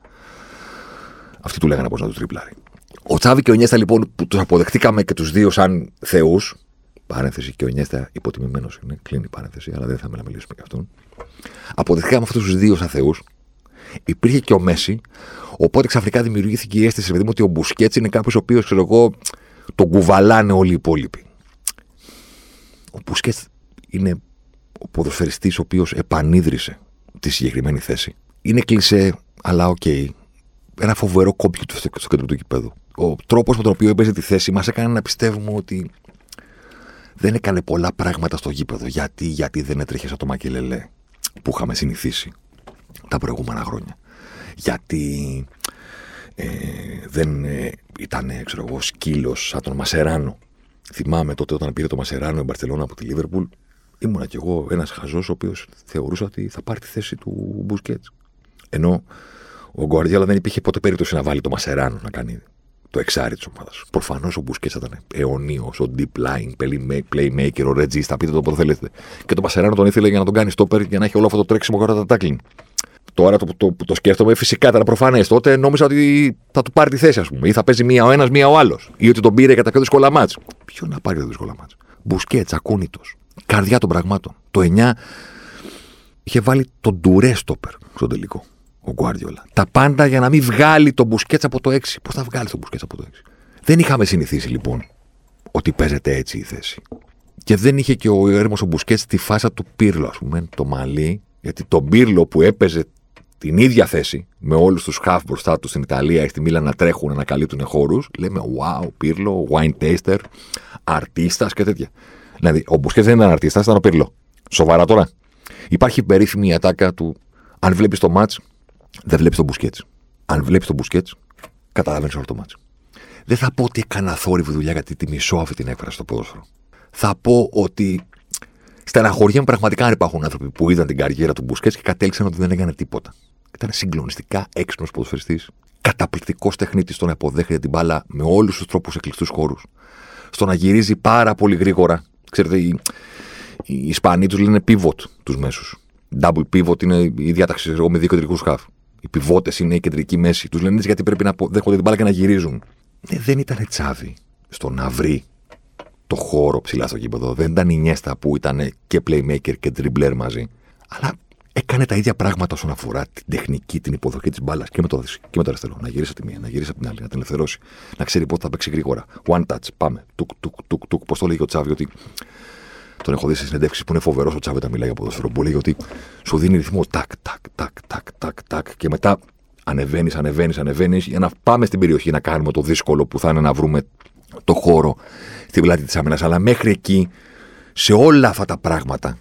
Speaker 2: Αυτοί του λέγανε πώ να τους τρίπλαρε. Ο Τσάβη και ο Νιέστα λοιπόν που τους αποδεχτήκαμε και τους δύο σαν θεούς. Παρένθεση και ο Ινιέστα υποτιμημένος είναι. Κλείνει η παρένθεση, αλλά δεν θα να μιλήσουμε για αυτόν. Αποδεχτήκαμε αυτούς τους δύο σαν θεούς. Υπήρχε και ο Μέσι. Οπότε ξαφνικά δημιουργήθηκε η αίσθηση παιδί μου, ότι ο Μπουσκέτς είναι κάποιος ο οποίος, ξέρω εγώ, τον κουβαλάνε όλοι οι υπόλοιποι. Ο Μπουσκέτς είναι ο ποδοσφαιριστής ο οποίος επανίδρυσε τη συγκεκριμένη θέση. Είναι κλισέ, αλλά OK. Okay. Ένα φοβερό κομπιούτερ στο κέντρο του γηπέδου. Ο τρόπος με τον οποίο έπαιζε τη θέση μας έκανε να πιστεύουμε ότι δεν έκανε πολλά πράγματα στο γήπεδο. Γιατί, γιατί δεν έτρεχε σαν το Μακελελέ που είχαμε συνηθίσει τα προηγούμενα χρόνια. Γιατί ε, δεν ε, ήταν, ξέρω εγώ, σκύλος σαν τον Μασεράνο. Θυμάμαι τότε όταν πήρε το Μασεράνο η Μπαρσελόνα από τη Λίβερπουλ, ήμουνα κι εγώ ένας χαζός ο οποίος θεωρούσα ότι θα πάρει τη θέση του Μπουσκέτς. Ενώ ο Γκουαρδιόλα δεν υπήρχε ποτέ περίπτωση να βάλει το Μασεράνο να κάνει το εξάρι της ομάδας. Προφανώς ο Μπουσκέτς ήταν αιωνίος, ο deep line, playmaker, ο θα πείτε το όποτε θέλετε. Και το Μασεράνο τον ήθελε για να τον κάνει στόπερ για να έχει όλο αυτό το τρέξιμο κατά τα tackling. Τώρα το, το, το, το σκέφτομαι, φυσικά ήταν προφανές. Τότε νόμιζα ότι θα του πάρει τη θέση, ας πούμε. Ή θα παίζει μία ο ένας, μία ο άλλος. Ή ότι τον πήρε για τα πιο δύσκολα μάτς. Ποιο να πάρει τα δύσκολα μάτς. Μπουσκέτς, ακούνητο καρδιά των πραγμάτων. Το 9 είχε βάλει τον Ντουρέ στόπερ στο τελικό. Ο Γκουάρδιολα. Τα πάντα για να μην βγάλει τον Μπουσκέτς από το 6. Πώς θα βγάλει τον Μπουσκέτς από το 6. Δεν είχαμε συνηθίσει λοιπόν ότι παίζεται έτσι η θέση. Και δεν είχε και ο έρμος ο Μπουσκέτς τη φάσα του Πύρλο, ας πούμε, το μαλλί. Γιατί τον Πύρλο που έπαιζε την ίδια θέση με όλους τους χαφ μπροστά του στην Ιταλία ή στη Μίλα να τρέχουν να καλύπτουν χώρους, λέμε Wow, Πύρλο, wine taster, αρτίστα και τέτοια. Δηλαδή, ο Μπουσκέτ δεν ήταν αρτίστα, ήταν ο Πυρλό. Σοβαρά τώρα. Υπάρχει περίφημη ατάκα του. Αν βλέπεις το μάτς, δεν βλέπεις τον Μπουσκέτ. Αν βλέπεις τον Μπουσκέτ, καταλαβαίνεις όλο το μάτς. Δεν θα πω ότι έκανα θόρυβη δουλειά γιατί τη μισώ αυτή την έκφραση στο ποδόσφαιρο. Θα πω ότι στεναχωριέμαι πραγματικά αν υπάρχουν άνθρωποι που είδαν την καριέρα του Μπουσκέτ και κατέληξαν ότι δεν έκανε τίποτα. Ήταν συγκλονιστικά έξυπνος ποδοσφαιριστής, καταπληκτικός τεχνίτης στο να αποδέχεται την μπάλα με όλους τους τρόπους σε κλειστού χώρους. Στο να γυρίζει πάρα πολύ γρήγορα Ξέρετε, οι, οι Ισπανοί τους λένε pivot τους μέσους. Double pivot είναι η διάταξη εγώ, με δύο κεντρικούς χαφ. Οι πιβότε είναι η κεντρική μέση. Τους λένε γιατί πρέπει να δέχονται την μπάλα και να γυρίζουν. Ναι, δεν ήταν τσάβη στο να βρει το χώρο ψηλά στο κήπεδο. Δεν ήταν η Νιέστα που ήταν και playmaker και dribbler μαζί. Αλλά έκανε τα ίδια πράγματα όσον αφορά την τεχνική, την υποδοχή της μπάλας και, με το, και με το αριστερό. Να γυρίσει από τη μία, να γυρίσει από την άλλη, να την ελευθερώσει. Να ξέρει πότε θα παίξει γρήγορα. One touch, πάμε. Τουκ, τουκ, τουκ, τουκ. Πώς το λέγει ο Τσάβη, ότι τον έχω δει σε συνεντεύξεις που είναι φοβερός ο Τσάβη όταν μιλάει για ποδόσφαιρο. Που λέει ότι σου δίνει ρυθμό τάκ, τάκ, τάκ, τάκ, τάκ, τάκ. Και μετά ανεβαίνεις, ανεβαίνεις, ανεβαίνεις για να πάμε στην περιοχή να κάνουμε το δύσκολο που θα είναι να βρούμε το χώρο στην πλάτη της άμυνας. Αλλά μέχρι εκεί, σε όλα αυτά τα πράγματα,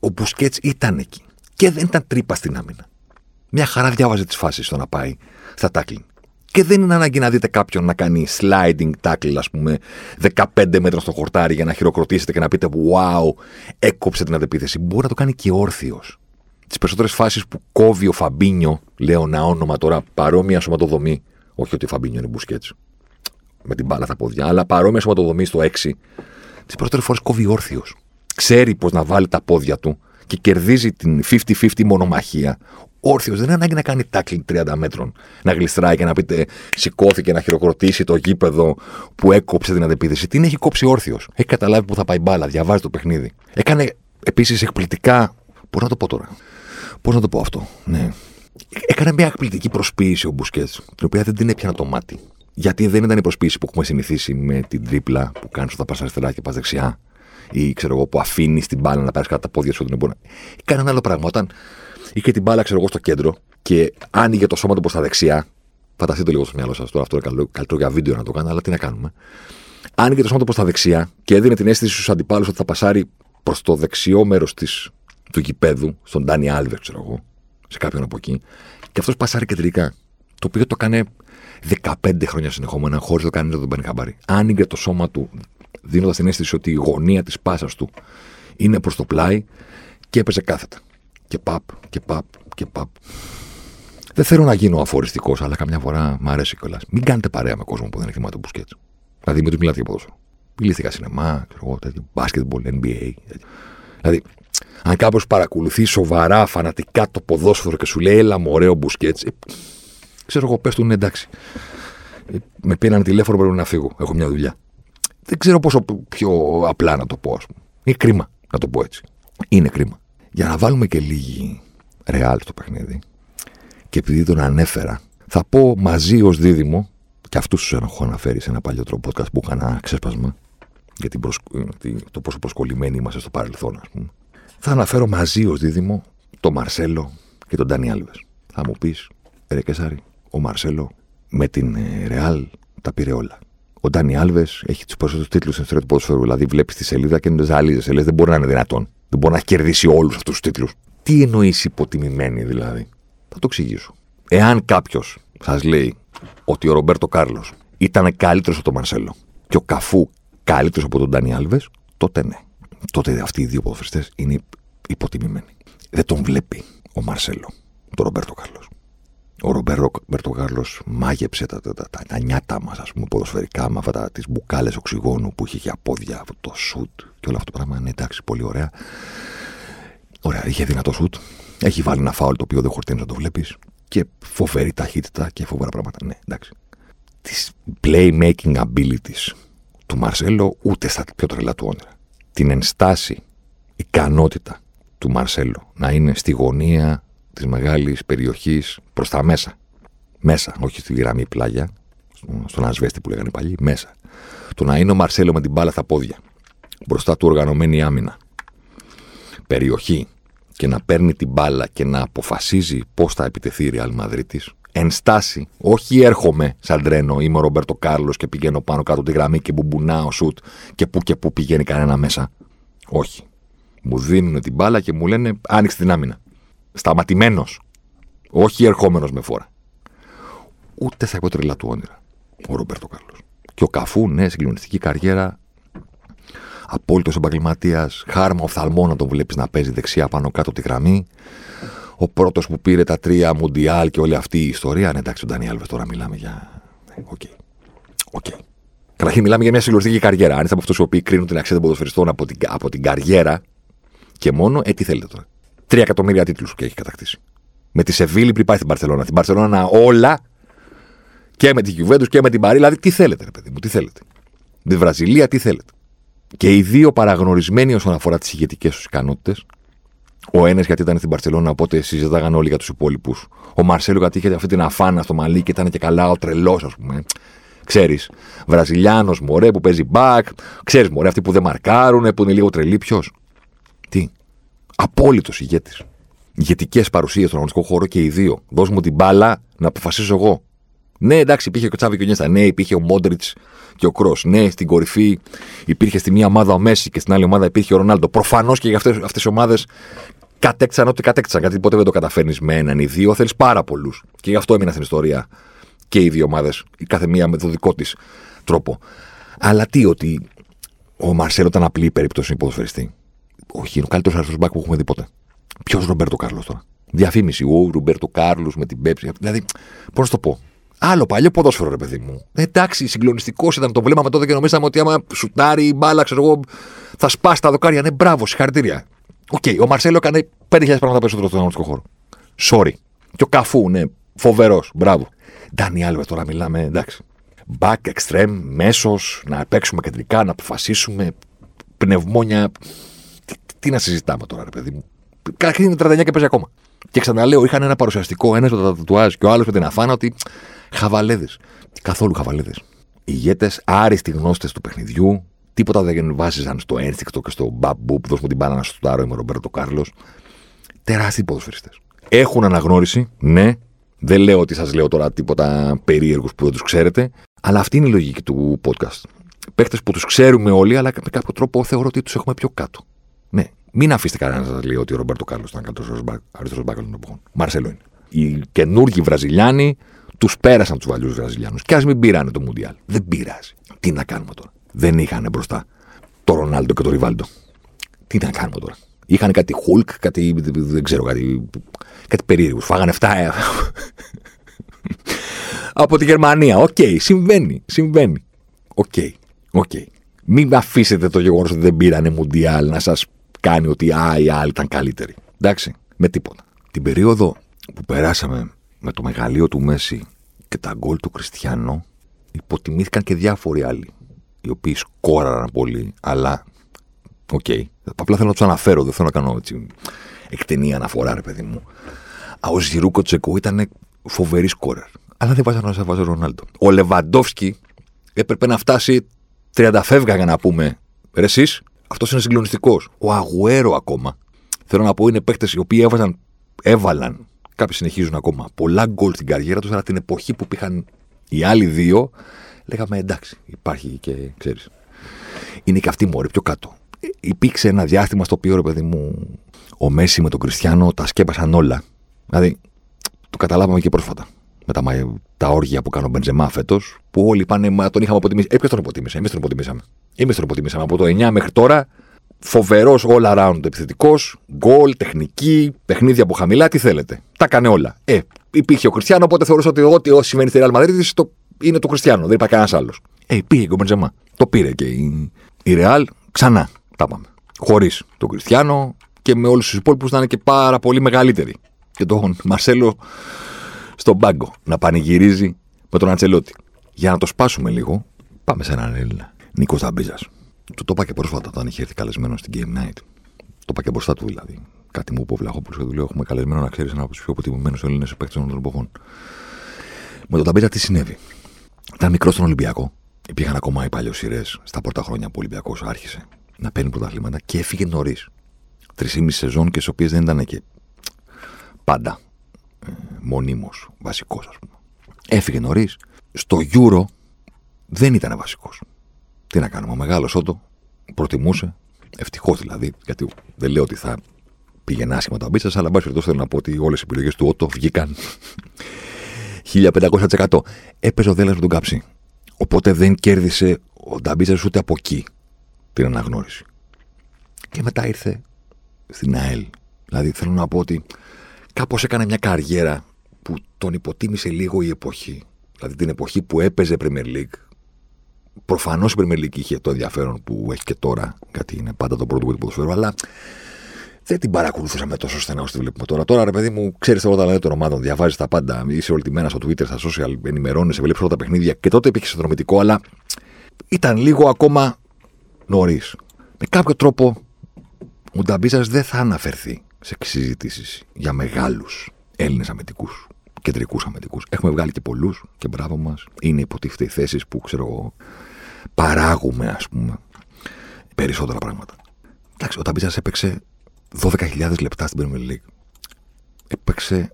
Speaker 2: ο Μπουσκέτς ήταν εκεί. Και δεν ήταν τρύπα στην άμυνα. Μια χαρά διάβαζε τις φάσεις στο να πάει στα τάκλινγκ. Και δεν είναι ανάγκη να δείτε κάποιον να κάνει sliding tackle, ας πούμε, 15 μέτρα στο χορτάρι για να χειροκροτήσετε και να πείτε Wow, έκοψε την αντεπίθεση. Μπορεί να το κάνει και όρθιος. Τις περισσότερες φάσεις που κόβει ο Φαμπίνιο, λέω ένα όνομα τώρα, παρόμοια σωματοδομή. Όχι ότι ο Φαμπίνιο είναι μπουσκέτς. Με την μπάλα στα πόδια, αλλά παρόμοια σωματοδομή στο 6. Τις περισσότερες φορές κόβει όρθιος. Ξέρει πώ να βάλει τα πόδια του και κερδίζει την 50-50 μονομαχία. Όρθιος δεν είναι ανάγκη να κάνει τάκλινγκ 30 μέτρων. Να γλιστράει και να πείτε σηκώθηκε να χειροκροτήσει το γήπεδο που έκοψε την αντεπίθεση. Την έχει κόψει όρθιος. Έχει καταλάβει που θα πάει μπάλα, διαβάζει το παιχνίδι. Έκανε επίσης εκπληκτικά. Πώς να το πω τώρα. Πώς να το πω αυτό. Ναι. Έκανε μια εκπληκτική προσποίηση ο Μπουσκέτς, την οποία δεν την έπιανα το μάτι. Γιατί δεν ήταν η προσποίηση που έχουμε συνηθίσει με την τρίπλα που κάνεις όταν πας αριστερά και πας δεξιά. Ή ξέρω εγώ που αφήνεις την μπάλα να πάρει κάτω τα πόδια σου. Δεν μπορεί. Έκανε ένα άλλο πράγμα. Όταν είχε την μπάλα, ξέρω εγώ, στο κέντρο και άνοιγε το σώμα του προς τα δεξιά. Φανταστείτε λίγο στο μυαλό σας τώρα, αυτό είναι καλό, καλύτερο για βίντεο να το κάνω, αλλά τι να κάνουμε. Άνοιγε το σώμα του προς τα δεξιά και έδινε την αίσθηση στους αντιπάλους ότι θα πασάρει προς το δεξιό μέρος του γηπέδου, στον Ντάνι Άλβερ, ξέρω εγώ, σε κάποιον από εκεί. Και αυτός πασάρει κεντρικά. Το οποίο το έκανε 15 χρόνια συνεχόμενα, χωρίς το κάνει να τον παίρνει χαμπάρι. Άνοιγε το σώμα του, δίνοντας την αίσθηση ότι η γωνία της πάσας του είναι προς το πλάι και έπαιζε κάθετα. Και παπ, και παπ, και παπ. Δεν θέλω να γίνω αφοριστικός, αλλά καμιά φορά μου αρέσει κιόλας. Μην κάνετε παρέα με κόσμο που δεν έχει τον μπουσκέτ. Δηλαδή, με τους μιλάτε για ποδόσφαιρο. Μιλήστε για σινεμά, ξέρω εγώ, τέτοιο, μπάσκετμπολ, NBA. Τέτοιο. Δηλαδή, αν κάποιος παρακολουθεί σοβαρά, φανατικά το ποδόσφαιρο και σου λέει Έλα, μου ωραίο μπουσκέτ. Ε, ξέρω εγώ, πες του είναι εντάξει. Ε, με πήραν τηλέφωνο, πρέπει να φύγω. Έχω μια δουλειά. Δεν ξέρω πόσο πιο απλά να το πω, ας πούμε. Είναι κρίμα να το πω έτσι. Είναι κρίμα. Για να βάλουμε και λίγη ρεάλ στο παιχνίδι, και επειδή τον ανέφερα, θα πω μαζί ως δίδυμο, και αυτούς τους έχω αναφέρει σε ένα παλιό τρόπο podcast που έκανα ξέσπασμα, για την το πόσο προσκολλημένοι είμαστε στο παρελθόν, ας πούμε. Θα αναφέρω μαζί ως δίδυμο τον Μαρσέλο και τον Ντάνι Άλβες. Θα μου πεις, Ρε Κεσάρη, ο Μαρσέλο με την ε, Ρεάλ τα πήρε όλα. Ο Ντάνι Άλβες έχει τους περισσότερου τίτλους στην ιστορία του ποδοσφαίρου. Δηλαδή, βλέπεις τη σελίδα και είναι ζαλίζες. Λες, δεν μπορεί να είναι δυνατόν. Δεν μπορεί να έχει κερδίσει όλους αυτούς τους τίτλους. Τι εννοείς υποτιμημένη δηλαδή; Θα το εξηγήσω. Εάν κάποιος σας λέει ότι ο Ρομπέρτο Κάρλος ήταν καλύτερος από τον Μαρσέλο και ο Καφού καλύτερος από τον Ντάνι Άλβες, τότε ναι. Τότε αυτοί οι δύο ποδοσφαιριστές είναι υποτιμημένοι. Δεν τον βλέπει ο Μαρσέλο, τον Ρομπέρτο Κάρλος. Ο Ρομπέρτο Κάρλος μάγεψε τα, τα, τα, τα, τα νιάτα μας, ας πούμε, ποδοσφαιρικά, με αυτά τις μπουκάλες οξυγόνου που είχε για πόδια, το σουτ και όλο αυτό το πράγμα. Ναι, εντάξει, πολύ ωραία. Ωραία, είχε δυνατό σουτ. Έχει βάλει ένα φάουλ το οποίο δεν χορταίνει να το βλέπεις. Και φοβερή ταχύτητα και φοβερά πράγματα. Ναι, εντάξει. Τις playmaking abilities του Μαρσέλο ούτε στα πιο τρελά του όνειρα. Την ενστάση ικανότητα του Μαρσέλο να είναι στη γωνία της μεγάλης περιοχής προς τα μέσα. Μέσα, όχι στη γραμμή πλάγια, στον ασβέστη που λέγανε παλιοί, μέσα. Το να είναι ο Μαρσέλο με την μπάλα στα πόδια, μπροστά του οργανωμένη άμυνα, περιοχή και να παίρνει την μπάλα και να αποφασίζει πώς θα επιτεθεί η Real Madrid ενστάση, όχι έρχομαι σαν τρένο, είμαι ο Ρομπέρτο Κάρλος και πηγαίνω πάνω κάτω τη γραμμή και μπουμπονάω σουτ και πού και πού πηγαίνει κανένα μέσα. Όχι. Μου δίνουν την μπάλα και μου λένε άνοιξε την άμυνα. Σταματημένος. Όχι ερχόμενος με φόρα. Ούτε θα υποτρελά του όνειρα ο Ρομπέρτο Κάρλος. Και ο Καφού, ναι, συγκλονιστική καριέρα. Απόλυτος επαγγελματίας. Χάρμα οφθαλμό να τον βλέπεις να παίζει δεξιά πάνω κάτω τη γραμμή. Ο πρώτος που πήρε τα τρία Μουντιάλ και όλη αυτή η ιστορία. Ναι, εντάξει, ο Ντανιέλ τώρα μιλάμε για. OK. Okay. Okay. Καταρχήν μιλάμε για μια συγκλονιστική καριέρα. Αν είστε από αυτούς οι οποίοι κρίνουν την αξία των ποδοσφαιριστών από την, από την καριέρα και μόνο, ε, τι θέλετε τώρα. Τρία εκατομμύρια τίτλους και έχει κατακτήσει. Με τη Σεβίλη πριν πάει στην Μπαρσελόνα. Την Μπαρσελόνα όλα και με τη Γιουβέντους και με την Παρί. Δηλαδή, τι θέλετε, ρε παιδί μου, τι θέλετε. Τη Βραζιλία, τι θέλετε. Και οι δύο παραγνωρισμένοι όσον αφορά τις ηγετικές τους ικανότητες, Ο ένας γιατί ήταν στην Μπαρσελόνα, οπότε συζητάγαν όλοι για τους υπόλοιπους. Ο Μαρσέλο γιατί είχε αυτή την αφάνα στο μαλλί και ήταν και καλά ο τρελός, ας πούμε. Ξέρεις. Βραζιλιάνος, μωρέ που παίζει back. Ξέρεις, μωρέ αυτοί που δεν μαρκάρουν, που είναι λίγο τρελοί. Ποιος. Τι. Απόλυτος ηγέτης. Ηγετικές παρουσίες στον αγωνιστικό χώρο και οι δύο. Δώσ' μου την μπάλα να αποφασίσω εγώ. Ναι, εντάξει, υπήρχε ο Τσάβη και ο Νιέστα. Ναι, υπήρχε ο Μόντριτς και ο Κρός. Ναι, στην κορυφή υπήρχε στη μία ομάδα ο Μέση και στην άλλη ομάδα υπήρχε ο Ρονάλντο. Προφανώς και για αυτές τις ομάδες κατέκτησαν ό,τι κατέκτησαν. Γιατί ποτέ δεν το καταφέρνεις με έναν ή δύο. Θέλεις πάρα πολλούς. Και γι' αυτό έμεινα στην ιστορία και οι δύο ομάδες, η κάθε μία με το δικό της τρόπο. Αλλά τι, ότι ο Μαρσέλο ήταν απλή περίπτωση ποδοσφαιριστή. Όχι, είναι ο καλύτερος αριστερό μπακ που έχουμε δει ποτέ. Ποιος Ρομπέρτο Κάρλος τώρα; Διαφήμιση. Ο Ρομπέρτο Κάρλος με την Πέψη. Δηλαδή, πώς να το πω; Άλλο παλιό ποδόσφαιρο, ρε παιδί μου. Ε, εντάξει, συγκλονιστικός ήταν το βλέμμα με τότε και νομίζαμε ότι άμα σουτάρει η μπάλα, ξέρω εγώ, θα σπάσει τα δοκάρια. Ναι, μπράβο, συγχαρητήρια. OK, okay, ο Μαρσέλο έκανε 5.000 πράγματα περισσότερο στον αγωνιστικό χώρο. Sorry. Και ο Καφού, ναι, φοβερός. Μπράβο. Ντάνι Άλβες τώρα μιλάμε, εντάξει. Μπακ, εξτρέμ, μέσος, να παίξουμε κεντρικά, να αποφασίσουμε. Πνευμόνια. Τι, τι να συζητάμε τώρα, ρε παιδί μου; Καταρχήν είναι 39 και παίζει ακόμα. Και ξαναλέω, είχαν ένα παρουσιαστικό, ένας με το τατουάζ και ο άλλος με την αφάνα ότι χαβαλέδες. Καθόλου χαβαλέδες. Ηγέτες, άριστοι γνώστες του παιχνιδιού, τίποτα δεν βάζιζαν στο ένστικτο και στο μπαμπού που δώσουμε την μπάλα να τάρω με Ρομπέρτο Κάρλος. Τεράστιοι ποδοσφαιριστές. Έχουν αναγνώριση, ναι. Δεν λέω ότι σας λέω τώρα τίποτα περίεργους που δεν τους ξέρετε, αλλά αυτή είναι η λογική του podcast. Παίχτες που τους ξέρουμε όλοι, αλλά με κάποιο τρόπο θεωρώ ότι τους έχουμε πιο κάτω. Ναι, μην αφήσετε κανένα να σα λέει ότι ο Ρομπέρτο Κάρλο ήταν καλύτερο αριστερό μπάκαλο των εποχών. Μαρσέλο είναι. Οι καινούργοι Βραζιλιάνοι τους πέρασαν τους παλιούς Βραζιλιάνους. Και ας μην πήρανε το Μουντιάλ. Δεν πειράζει. Τι να κάνουμε τώρα. Δεν είχαν μπροστά το Ρονάλντο και το Ριβάλντο. Τι να κάνουμε τώρα. Είχαν κάτι Χουλκ, κάτι. δεν ξέρω, κάτι. κάτι περίεργους. Φάγανε 7 ε, από τη Γερμανία. OK, okay, συμβαίνει. Συμβαίνει. OK. Okay, okay. Μην αφήσετε το γεγονός ότι δεν πήρανε Μουντιάλ να σας κάνει ότι α, οι άλλοι ήταν καλύτεροι. Εντάξει, με τίποτα. Την περίοδο που περάσαμε με το μεγαλείο του Μέσι και τα γκολ του Κριστιανό, υποτιμήθηκαν και διάφοροι άλλοι, οι οποίοι σκόραραν πολύ, αλλά OK. Okay. Απλά θέλω να τους αναφέρω, δεν θέλω να κάνω έτσι εκτενή αναφορά, ρε παιδί μου. Ο Ζιρού, ο Τζέκο ήταν φοβερή σκόρερ. Αλλά δεν βάζανε να βάζει ο Ρονάλντο. Ο Λεβαντόφσκι έπρεπε να φτάσει 30 φεύγα για να πούμε. Ρε εσείς, αυτός είναι συγκλονιστικός. Ο Αγουέρο ακόμα. Θέλω να πω είναι παίκτες οι οποίοι έβαζαν, έβαλαν, κάποιοι συνεχίζουν ακόμα, πολλά γκολ στην καριέρα τους, αλλά την εποχή που πήγαν οι άλλοι δύο, λέγαμε εντάξει, υπάρχει και ξέρεις. Είναι και αυτή μόρη πιο κάτω. Ε, υπήρξε ένα διάστημα στο οποίο, ρε παιδί μου, ο Μέση με τον Κριστιανό τα σκέπασαν όλα. Δηλαδή, το καταλάβαμε και πρόσφατα. Με τα, τα όργια που κάνω ο Μπεντζεμά φέτος, που όλοι πάνε, μα τον είχαμε αποτιμήσει. Ε, ποιος τον αποτίμησε, εμείς τον αποτιμήσαμε. Εμείς τον αποτιμήσαμε. Από το 9 μέχρι τώρα, φοβερός all around επιθετικός, γκολ, τεχνική, παιχνίδια από χαμηλά, τι θέλετε. Τα έκανε όλα. Ε, υπήρχε ο Κριστιανό, οπότε θεωρούσα ότι ό,τι όσοι συμβαίνει στη Real Madrid το, είναι το Κριστιανό, δεν υπάρχει κανένας άλλος. Ε, πήγε και ο Μπεντζεμά. Το πήρε και η, η Real ξανά. Τα πάμε. Χωρίς τον Κριστιανό και με όλους τους υπόλοιπους να είναι και πάρα πολύ μεγαλύτεροι. Και τον Μαρσέλο στον πάγκο να πανηγυρίζει με τον Αντσελότη. Για να το σπάσουμε λίγο, πάμε σε έναν Έλληνα. Νίκος Δαμπίζας. Του το είπα και πρόσφατα όταν είχε έρθει καλεσμένο στην Game Night. Το είπα και μπροστά του δηλαδή. Κάτι μου είπε ο Βλαχόπουλος και του λέω: Έχουμε καλεσμένο να ξέρεις ένα από τους πιο αποτιμημένους Έλληνες παίκτες των εποχών. Με τον Ταμπίζα τι συνέβη; Ήταν μικρός στον Ολυμπιακό. Υπήρχαν ακόμα οι παλιοσυρέ στα πρώτα χρόνια που ο Ολυμπιακός άρχισε να παίρνει πρωταθλήματα και έφυγε νωρίς. Τρεις σεζόν και στις οποίες δεν ήταν και πάντα ε, μονίμως βασικός, ας πούμε. Έφυγε νωρίς. Στο Euro δεν ήταν βασικός. Τι να κάνουμε, ο μεγάλος Ότο προτιμούσε, ευτυχώς δηλαδή, γιατί δεν λέω ότι θα πήγαινε άσχημα το μπίτσα, αλλά εν πάση περιπτώσει θέλω να πω ότι όλες οι επιλογές του Ότο βγήκαν 1500%. Έπαιζε ο Δέλλα με τον κάψη. Οπότε δεν κέρδισε ο Νταμπίτσα ούτε από εκεί την αναγνώριση. Και μετά ήρθε στην ΑΕΛ. Δηλαδή θέλω να πω ότι κάπως έκανε μια καριέρα που τον υποτίμησε λίγο η εποχή. Δηλαδή την εποχή που έπαιζε Premier League. Προφανώς η Premier League είχε το ενδιαφέρον που έχει και τώρα, γιατί είναι πάντα το πρώτο του ποδοσφαίρου, αλλά δεν την παρακολουθούσαμε τόσο στενά όσο τη βλέπουμε τώρα. Τώρα, ρε παιδί μου, ξέρεις όλα τα λέει των ομάδων, διαβάζεις τα πάντα, είσαι όλη τη μέρα στο Twitter, στα social, ενημερώνεσαι, βλέπεις όλα τα παιχνίδια. Και τότε υπήρχε συνδρομητικό, αλλά ήταν λίγο ακόμα νωρίς. Με κάποιο τρόπο ο Νταμπίζας δεν θα αναφερθεί σε συζητήσεις για μεγάλους Έλληνες αμυντικού, κεντρικούς αμυντικού. Έχουμε βγάλει και πολλούς και μπράβο μας. Είναι υποτίθεται οι θέσεις που ξέρω εγώ παράγουμε, ας πούμε, περισσότερα πράγματα. Εντάξει, ο Ταμπίζα έπαιξε 12.000 λεπτά στην Premier League. Έπαιξε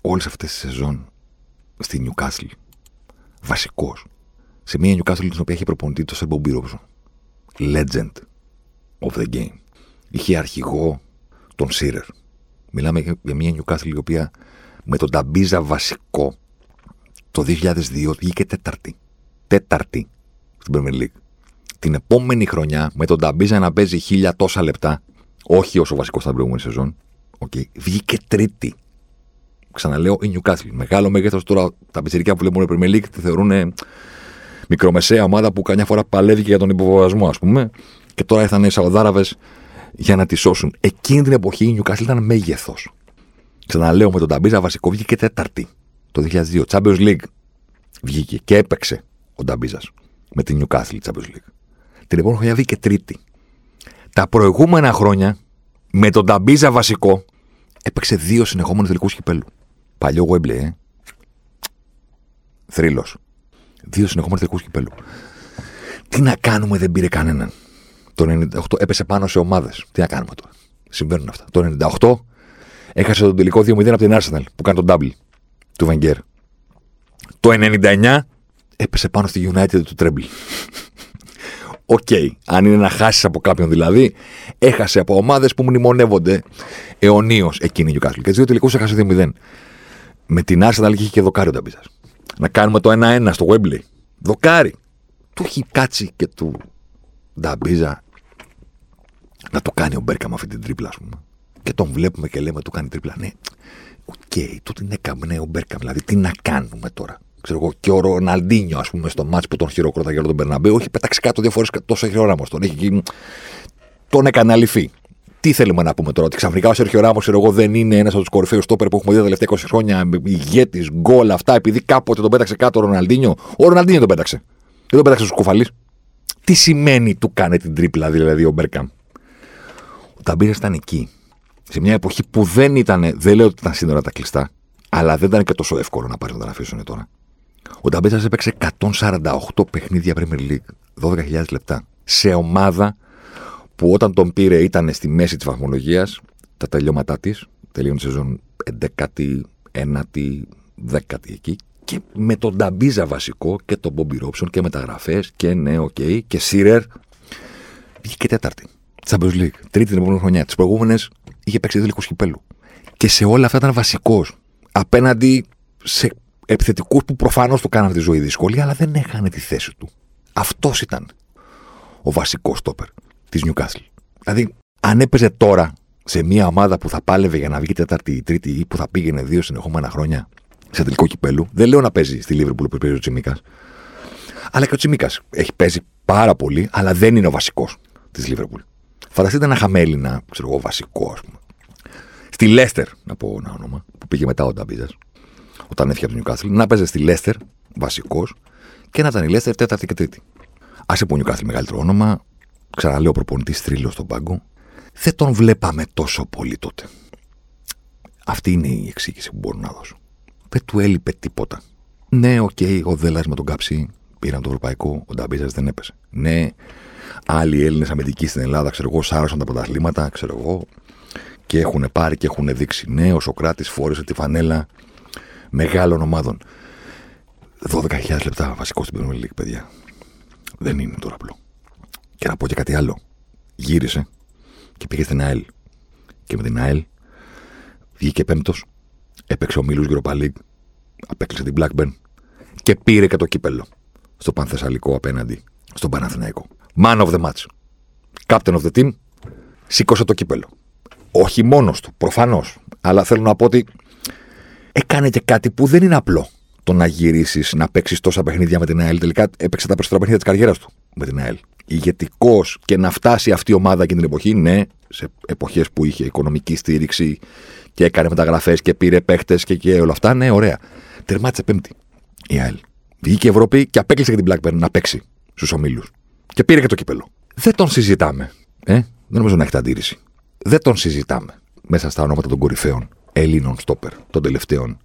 Speaker 2: όλες αυτές τις σεζόν στη Newcastle. Βασικός. Σε μια Newcastle την οποία είχε προπονητή το Σερμπο Μπίροψο. Legend of the game. Είχε αρχηγό τον Σίρερ. Μιλάμε για μια Newcastle η οποία με τον Ταμπίζα βασικό το 2002 βγήκε τέταρτη. Τέταρτη στην Premier League. Την επόμενη χρονιά με τον Ταμπίζα να παίζει χίλια τόσα λεπτά, όχι όσο βασικός στην προηγούμενη σεζόν, okay, βγήκε τρίτη. Ξαναλέω, η Newcastle. Μεγάλο μέγεθος τώρα τα πιτσερικά που βλέπουν Premier League τη θεωρούν μικρομεσαία ομάδα που καμιά φορά παλεύει και για τον υποβασμό, ας πούμε. Και τώρα ήρθαν οι Σαουδάραβες για να τη σώσουν. Εκείνη την εποχή η Newcastle ήταν μέγεθος. Ξαναλέω με τον Ταμπίζα βασικό βγήκε τέταρτη το 2002. Champions League βγήκε και έπαιξε ο Νταμπίζα με την Newcastle Champions League. Την επόμενη χρονιά βγήκε τρίτη. Τα προηγούμενα χρόνια με τον Νταμπίζα βασικό έπαιξε δύο συνεχόμενους τελικούς κυπέλου. Παλιό Wembley, ε. Θρύλος. Δύο συνεχόμενους τελικούς κυπέλου. Τι να κάνουμε, δεν πήρε κανέναν. Το 98 έπεσε πάνω σε ομάδες. Τι να κάνουμε τώρα. Συμβαίνουν αυτά. Το 98 έχασε τον τελικό 2-0 από την Arsenal που κάνει τον double του Βενγκέρ. Το 99 έπεσε πάνω στη United του Treble. [LAUGHS] Okay. Αν είναι να χάσεις από κάποιον δηλαδή, έχασε από ομάδες που μνημονεύονται αιωνίως εκείνη η Newcastle. Και τις δύο τελικούς έχασε 2-0. Με την Arsenal είχε και δοκάρι ο Νταμπίζας. Να κάνουμε το 1-1 στο Wembley. Δοκάρι. Του έχει κάτσει και του Νταμπίζα να το κάνει ο Μπέρκαμ αυτή την τρίπλα, ας πούμε. Και τον βλέπουμε και λέμε του κάνει τρίπλα. Ναι, okay, του την έκαμε ναι, ο Μπέρκαμ. Δηλαδή, τι να κάνουμε τώρα; Ξέρω εγώ, και ο Ροναλντίνιο, ας πούμε, στο ματς που τον χειροκρόταγε το Μπερναμπέου, όχι πέταξε κάτω δύο φορές τον Σέρχιο Ράμος. Τον έχει Τον έκανε αληθή. Τι θέλουμε να πούμε τώρα, ότι ξαφνικά ο Σέρχιο Ράμος εγώ δεν είναι ένας από τους κορυφαίους στόπερ που έχουμε δει τα τελευταία 20 χρόνια, ηγέτης, γκολ, αυτά, επειδή κάποτε τον πέταξε κάτω ο Ροναλντίνιο. Ο Ροναλντίνιο τον πέταξε. Δεν τον πέταξε στους κουφαλείς. Τι σημαίνει του κάνει την τρίπλα, δηλαδή ο Μπέρκαμ; Ο Ταμπίρα ήταν εκεί. Σε μια εποχή που δεν ήταν, δεν λέω ότι ήταν σύνορα τα κλειστά, αλλά δεν ήταν και τόσο εύκολο να πάρεις τον αφήσουν τώρα. Ο Ταμπίρα έπαιξε 148 παιχνίδια Premier League, 12.000 λεπτά. Σε ομάδα που όταν τον πήρε ήταν στη μέση της βαθμολογίας, τα τελειώματά της, τελείωνε σεζόν 11η, 9η, 10η εκεί. Και με τον Νταμπίζα βασικό και τον Μπόμπι Ρόμπσον και μεταγραφές και ναι, okay, και Σίρερ. Βγήκε τέταρτη. Champions League. Τρίτη την επόμενη χρονιά. Τις προηγούμενες είχε παίξει τελικούς κυπέλλου. Και σε όλα αυτά ήταν βασικός. Απέναντι σε επιθετικούς που προφανώς του κάνανε τη ζωή δύσκολη, αλλά δεν έχανε τη θέση του. Αυτός ήταν ο βασικός στόπερ της Newcastle. Δηλαδή, αν έπαιζε τώρα σε μια ομάδα που θα πάλευε για να βγει τέταρτη ή τρίτη ή που θα πήγαινε δύο συνεχόμενα χρόνια σε τελικό κυπέλου, δεν λέω να παίζει στη Λίβερπουλ που παίζει ο Τσιμίκας. Αλλά και ο Τσιμίκας έχει παίζει πάρα πολύ, αλλά δεν είναι ο βασικός της Λίβερπουλ. Φανταστείτε ένα χαμέλινα, ξέρω εγώ, βασικό, ας πούμε. Στη Λέστερ, να πω ένα όνομα, που πήγε μετά ο Νταμπίζας, όταν έφυγε από το Νιουκάθλ, να παίζει στη Λέστερ, βασικός, και να ήταν η Λέστερ τέταρτη και τρίτη. Άσε που ο Νιουκάθλ μεγαλύτερο όνομα, ξαναλέω προπονητής θρύλο στον πάγκο, δεν τον βλέπαμε τόσο πολύ τότε. Αυτή είναι η εξήγηση που μπορώ να δώσω. Δεν του έλειπε τίποτα. Ναι, okay, ο Δέλλας με τον Κάψη πήραν το ευρωπαϊκό, ο Νταμπίζας δεν έπεσε. Ναι, άλλοι Έλληνες αμυντικοί στην Ελλάδα, ξέρω εγώ, σάρωσαν τα πρωταθλήματα, ξέρω εγώ, και έχουν πάρει και έχουν δείξει. Ναι, ο Σοκράτης φόρεσε τη φανέλα μεγάλων ομάδων. 12.000 λεπτά βασικό στην Premier League, παιδιά. Δεν είναι τώρα απλό. Και να πω και κάτι άλλο. Γύρισε και πήγε στην ΑΕΛ. Και με την ΑΕΛ βγήκε πέμπτος, έπαιξε ο Μίλου Europa League, απέκλεισε την Blackburn και πήρε και το κύπελο στο Πανθεσσαλικό απέναντι στον Παναθηναϊκό. Man of the match. Captain of the team. Σήκωσε το κύπελο. Όχι μόνος του, προφανώς. Αλλά θέλω να πω ότι έκανε και κάτι που δεν είναι απλό. Το να γυρίσεις, να παίξεις τόσα παιχνίδια με την ΑΕΛ. Τελικά έπαιξε τα περισσότερα παιχνίδια της καριέρας του με την ΑΕΛ. Ηγετικός και να φτάσει αυτή η ομάδα εκείνη την εποχή, ναι, σε εποχές που είχε οικονομική στήριξη και έκανε μεταγραφές και πήρε παίχτες και, και όλα αυτά, ναι, ωραία. Τερμάτισε πέμπτη η ΑΕΛ. Βγήκε Ευρώπη και απέκλεισε και την Blackburn να παίξει στους ομίλους. Και πήρε και το κύπελο. Δεν τον συζητάμε. Ε; Δεν νομίζω να έχετε αντίρρηση. Δεν τον συζητάμε. μέσα στα ονόματα των κορυφαίων Ελλήνων στόπερ των τελευταίων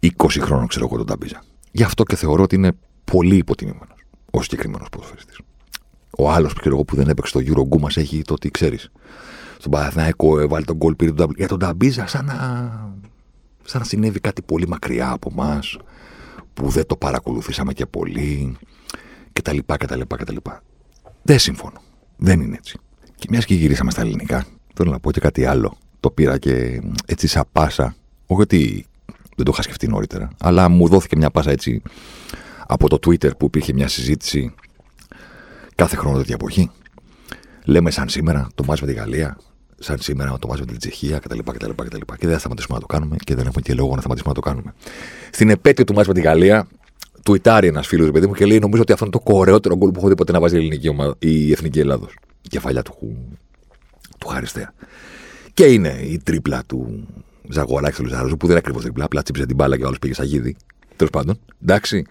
Speaker 2: 20 χρόνων, ξέρω εγώ, τον Ταμπίζα. Γι' αυτό και θεωρώ ότι είναι πολύ υποτιμημένος ο συγκεκριμένος ποδοσφαιριστής. Ο άλλος που δεν έπαιξε στο Euro μας έχει το τι ξέρεις. Στον Παναθηναϊκό έβαλε τον γκολ πήρε τον Ταμπίζα. Για τον Ταμπίζα, σαν να, σαν να συνέβη κάτι πολύ μακριά από εμάς, που δεν το παρακολουθήσαμε και πολύ, κτλ. κτλ, κτλ. Δεν συμφωνώ. Δεν είναι έτσι. Και μιας και γυρίσαμε στα ελληνικά, θέλω να πω και κάτι άλλο. Το πήρα και έτσι σαν πάσα. Όχι ότι δεν το είχα σκεφτεί νωρίτερα, αλλά μου δόθηκε μια πάσα έτσι από το Twitter που υπήρχε μια συζήτηση κάθε χρόνο τέτοια εποχή. Λέμε σαν σήμερα το μάτς με τη Γαλλία, σαν σήμερα το μάτς με την Τσεχία κτλ. κτλ, κτλ. Και δεν θα σταματήσουμε να το κάνουμε και δεν έχουμε και λόγο να σταματήσουμε να το κάνουμε. Στην επέτειο του μάτς με τη Γαλλία, τουιτάρει ένας φίλος παιδί μου και λέει: Νομίζω ότι αυτό είναι το κορεότερο γκολ που έχω δει ποτέ να βάζει η, ελληνική ομάδα, η εθνική Ελλάδος. Η κεφαλιά του, του Χαριστέα. Και είναι η τρίπλα του Ζαγοράκη του Λουζάρου, που δεν είναι ακριβώς τρίπλα, απλά τσίψε την μπάλα και ο άλλος πήγε σαγίδι. Τέλος πάντων. Εντάξει.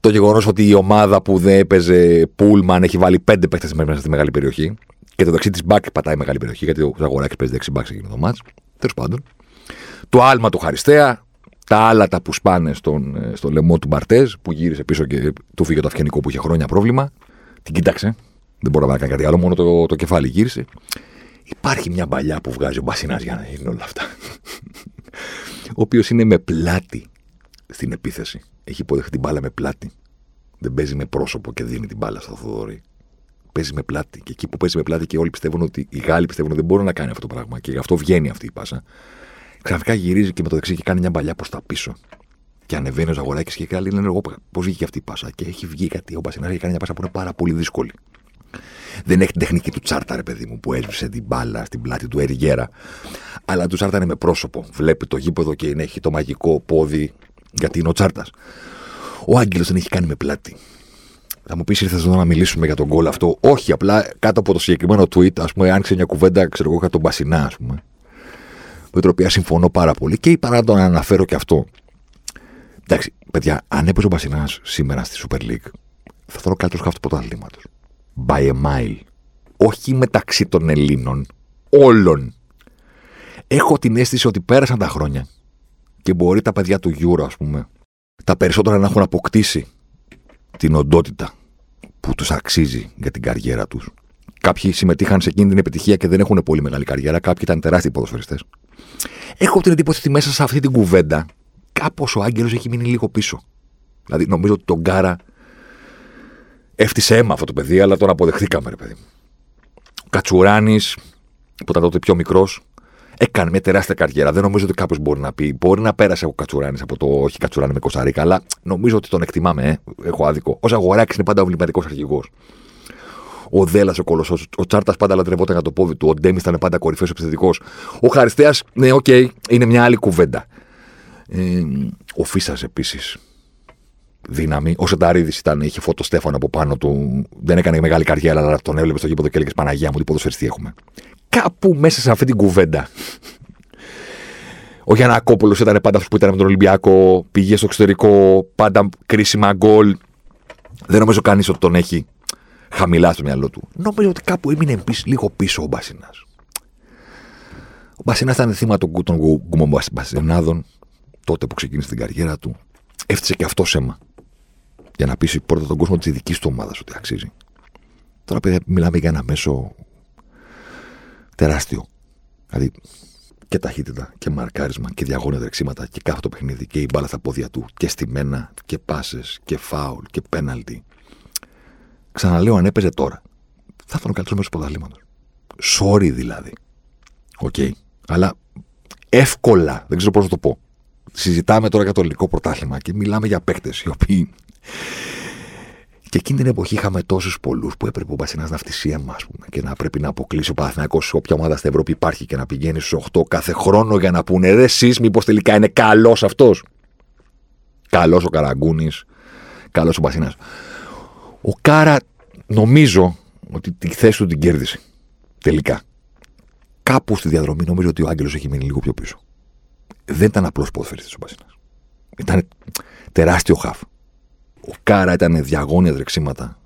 Speaker 2: Το γεγονός ότι η ομάδα που δεν έπαιζε Πούλμαν έχει βάλει πέντε παίχτε μέσα στη μεγάλη περιοχή. Και το δεξί της μπακ πατάει μεγάλη περιοχή, γιατί ο Ζαγοράκη παίζει δεξί μπακς σε εκείνο το μάτς. Τέλος πάντων. Το άλμα του Χαριστέα, τα άλατα που σπάνε στον, ε, στο λαιμό του Μπαρτέζ, που γύρισε πίσω και του φύγε το αυγενικό που είχε χρόνια πρόβλημα. Την κοίταξε. Δεν μπορεί να κάνει κάτι άλλο, μόνο το, το κεφάλι γύρισε. Υπάρχει μια παλιά που βγάζει ο Μπασινάς για να γίνουν όλα αυτά. [LAUGHS] ο οποίος είναι με πλάτη στην επίθεση. Έχει υποδεχτεί την μπάλα με πλάτη. Δεν παίζει με πρόσωπο και δίνει την μπάλα στο Θοδωρή. Παίζει με πλάτη. Και εκεί που παίζει με πλάτη και όλοι πιστεύουν ότι οι Γάλλοι πιστεύουν ότι δεν μπορούν να κάνει αυτό το πράγμα. Και γι' αυτό βγαίνει αυτή η πάσα. Ξαφνικά γυρίζει και με το δεξί και κάνει μια μπαλιά προς τα πίσω. Και ανεβαίνει ο Ζαγοράκης και καλή λένε εγώ πώς βγήκε αυτή η πάσα; Και έχει βγει κάτι. Ο Μπασινά έχει κάνει μια πάσα που είναι πάρα πολύ δύσκολη. Δεν έχει την τεχνική του τσάρτα, ρε παιδί μου, που έσβησε την μπάλα στην πλάτη του Εριγέρα. Αλλά του τσάρτα είναι με πρόσωπο. Βλέπει το γήπεδο και έχει το μαγικό πόδι γιατί είναι ο τσάρτας. Ο Άγγελος δεν έχει κάνει με πλάτη. Θα μου πεις, ήρθες εδώ να μιλήσουμε για τον γκολ αυτό. Όχι, απλά κάτω από το συγκεκριμένο tweet, ας πούμε, άνοιξε μια κουβέντα, ξέρω εγώ, για τον Μπασινά, ας πούμε. Με την οποία συμφωνώ πάρα πολύ και είπα να τον αναφέρω και αυτό. Εντάξει, παιδιά, αν έπαιζε ο Μπασινά σήμερα στη Super League, θα θέλω καλύτερο χάφτο πρωταθλήματο. By a mile. Όχι μεταξύ των Ελλήνων. Όλων. Έχω την αίσθηση ότι πέρασαν τα χρόνια και μπορεί τα παιδιά του Euro, ας πούμε, τα περισσότερα να έχουν αποκτήσει την οντότητα που τους αξίζει για την καριέρα τους. Κάποιοι συμμετείχαν σε εκείνη την επιτυχία και δεν έχουν πολύ μεγάλη καριέρα. Κάποιοι ήταν τεράστιοι ποδοσφαιριστές. Έχω την εντύπωση ότι μέσα σε αυτή την κουβέντα κάπως ο Άγγελος έχει μείνει λίγο πίσω. Δηλαδή, νομίζω ότι τον Γκάρα έφτιασε αίμα αυτό το παιδί, αλλά τον αποδεχθήκαμε, ρε παιδί. Ο Κατσουράνης, που ήταν τότε πιο μικρός, έκανε μια τεράστια καριέρα. Δεν νομίζω ότι κάποιος μπορεί να πει. Μπορεί να πέρασε ο Κατσουράνης από το όχι Κατσουράνη με Κωνσταντίνα, αλλά νομίζω ότι τον εκτιμάμε. Ε. Έχω άδικο. Ο Ζαγοράκης είναι πάντα ο εμβληματικός αρχηγός. Ο Δέλλας ο κολοσσός. Ο Τσιάρτας πάντα λατρευόταν για το πόδι του. Ο Ντέμις ήταν πάντα κορυφαίος επιθετικός. Ο Χαριστέας, ναι, okay, είναι μια άλλη κουβέντα. Ε, ο Φύσσας επίσης. Δύναμη. Ο Σεϊταρίδης ήταν, είχε φωτοστέφανο από πάνω του. Δεν έκανε μεγάλη καριέρα, αλλά τον έβλεπε στο γήπεδο και έλεγε Παναγία μου, τι ποδοσφαιριστή έχουμε κάπου μέσα σε αυτή την κουβέντα. Ο Γιανακόπουλο ήταν πάντα αυτός που ήταν με τον Ολυμπιακό, πήγε στο εξωτερικό, πάντα κρίσιμα γκολ. Δεν νομίζω κανείς ότι τον έχει χαμηλά στο μυαλό του. Νομίζω ότι κάπου έμεινε πίσω, λίγο πίσω ο Μπασινάς. Ο Μπασινάς ήταν θύμα των γκουμων Μπασινάδων τότε που ξεκίνησε την καριέρα του. Έφτιαξε και αυτό αίμα. Για να πείσει πρώτα τον κόσμο τη δική του ομάδα ότι αξίζει. Τώρα, παιδιά, μιλάμε για ένα μέσο τεράστιο. Δηλαδή και ταχύτητα και μαρκάρισμα και διαγώνια τρεξίματα και κάθε το παιχνίδι και η μπάλα στα πόδια του και στημένα και πάσες και φάουλ και πέναλτι. Ξαναλέω, αν έπαιζε τώρα, θα ήταν ο καλύτερος μέσος πρωταθλήματος. Sorry δηλαδή. Okay. Αλλά εύκολα, δεν ξέρω πώς να το πω. Συζητάμε τώρα για το ελληνικό πρωτάθλημα και μιλάμε για παίκτες οι οποίοι και εκείνη την εποχή είχαμε τόσους πολλούς που έπρεπε ο Μπασινάς να φτύσει αίμα, πούμε, και να πρέπει να αποκλείσει ο Παναθυνακό όποια ομάδα στην Ευρώπη υπάρχει και να πηγαίνει στους 8 κάθε χρόνο για να πούνε ρε, εσείς μήπως τελικά είναι καλός αυτός. Καλός ο Καραγκούνης, καλός ο Μπασινάς. Ο Κάρα νομίζω ότι τη θέση του την κέρδισε. Τελικά. Κάπου στη διαδρομή νομίζω ότι ο Άγγελος έχει μείνει λίγο πιο πίσω. Δεν ήταν απλός ποδοσφαιριστής ο Μπασινά. Ήταν τεράστιο χαφ. Ο Κάρα ήταν διαγώνια τρεξίματα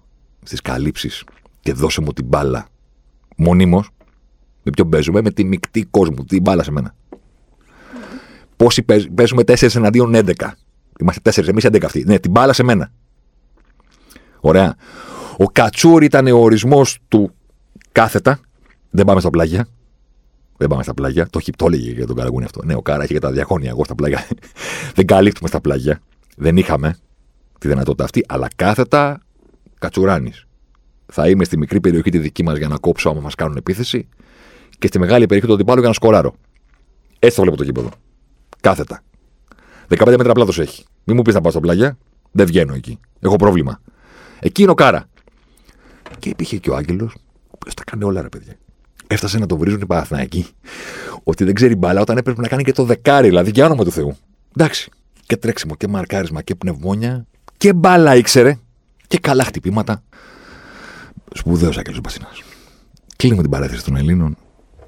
Speaker 2: στις καλύψεις και δώσε μου την μπάλα μονίμως. Με ποιον παίζουμε, με τη μεικτή κόσμου, την μπάλα σε μένα. Πόσοι παίζουμε 4 εναντίον 11. Είμαστε 4, εμείς 11 αυτοί. Ναι, την μπάλα σε μένα. Ωραία. Ο Κατσούρ ήταν ο ορισμός του κάθετα. Δεν πάμε στα πλάγια. Δεν πάμε στα πλάγια. Το, το έλεγε για τον Καραγκούνι αυτό. Ναι, ο Κάρα έχει και τα διαγώνια. Εγώ στα πλάγια. [LAUGHS] δεν καλύπτουμε στα πλάγια. Δεν είχαμε τη δυνατότητα αυτή. Αλλά κάθετα κατσουράνει. Θα είμαι στη μικρή περιοχή τη δική μας για να κόψω άμα μας κάνουν επίθεση και στη μεγάλη περιοχή του αντιπάλου για να σκοράρω. Έτσι το βλέπω το γήπεδο. Κάθετα. 15 μέτρα πλάτος έχει. Μην μου πεις να πάω στα πλάγια. Δεν βγαίνω εκεί. Έχω πρόβλημα. Εκεί είναι ο Κάρα. Και υπήρχε και ο Άγγελος, ο οποίος τα κάνει όλα, ρε παιδιά. Έφτασε να το βρίζουν οι Παναθηναϊκοί. Ότι δεν ξέρει μπαλά όταν έπρεπε να κάνει και το δεκάρι, δηλαδή για όνομα του Θεού. Εντάξει. Και τρέξιμο και μαρκάρισμα και πνευμόνια. Και μπάλα ήξερε. Και καλά χτυπήματα. Σπουδαίος Άγγελος Μπασινάς. Κλείνουμε την παρέθεση των Ελλήνων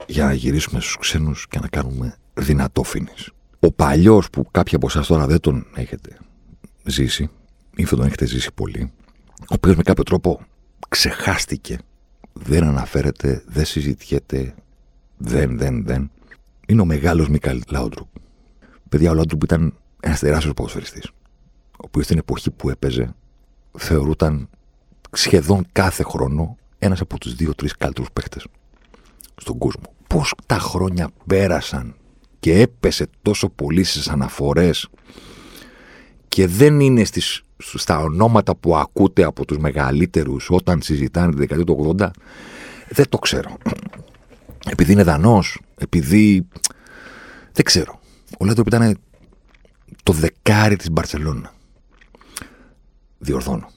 Speaker 2: για να γυρίσουμε στους ξένους και να κάνουμε δυνατό φίνις. Ο παλιός που κάποιοι από εσάς τώρα δεν τον έχετε ζήσει, ή θα τον έχετε ζήσει πολύ, ο οποίος με κάποιο τρόπο ξεχάστηκε, δεν αναφέρεται, δεν συζητιέται, δεν, δεν, δεν. Είναι ο μεγάλος Μικάλ Λάουντρουπ. Παιδιά, ο Λάουντρουπ ήταν ένας τεράστιος ποδοσφαιριστής, ο οποίος στην εποχή που έπαιζε θεωρούταν σχεδόν κάθε χρόνο ένας από τους δύο-τρεις καλύτερους παίχτες στον κόσμο. Πώς τα χρόνια πέρασαν και έπεσε τόσο πολύ στις αναφορές και δεν είναι στις, στα ονόματα που ακούτε από τους μεγαλύτερους όταν συζητάνε τη δεκαετία του 80 δεν το ξέρω. Επειδή είναι δανός επειδή δεν ξέρω. Ο Λέντροπ ήταν το δεκάρι της Μπαρσελόνα. Διορθώνω.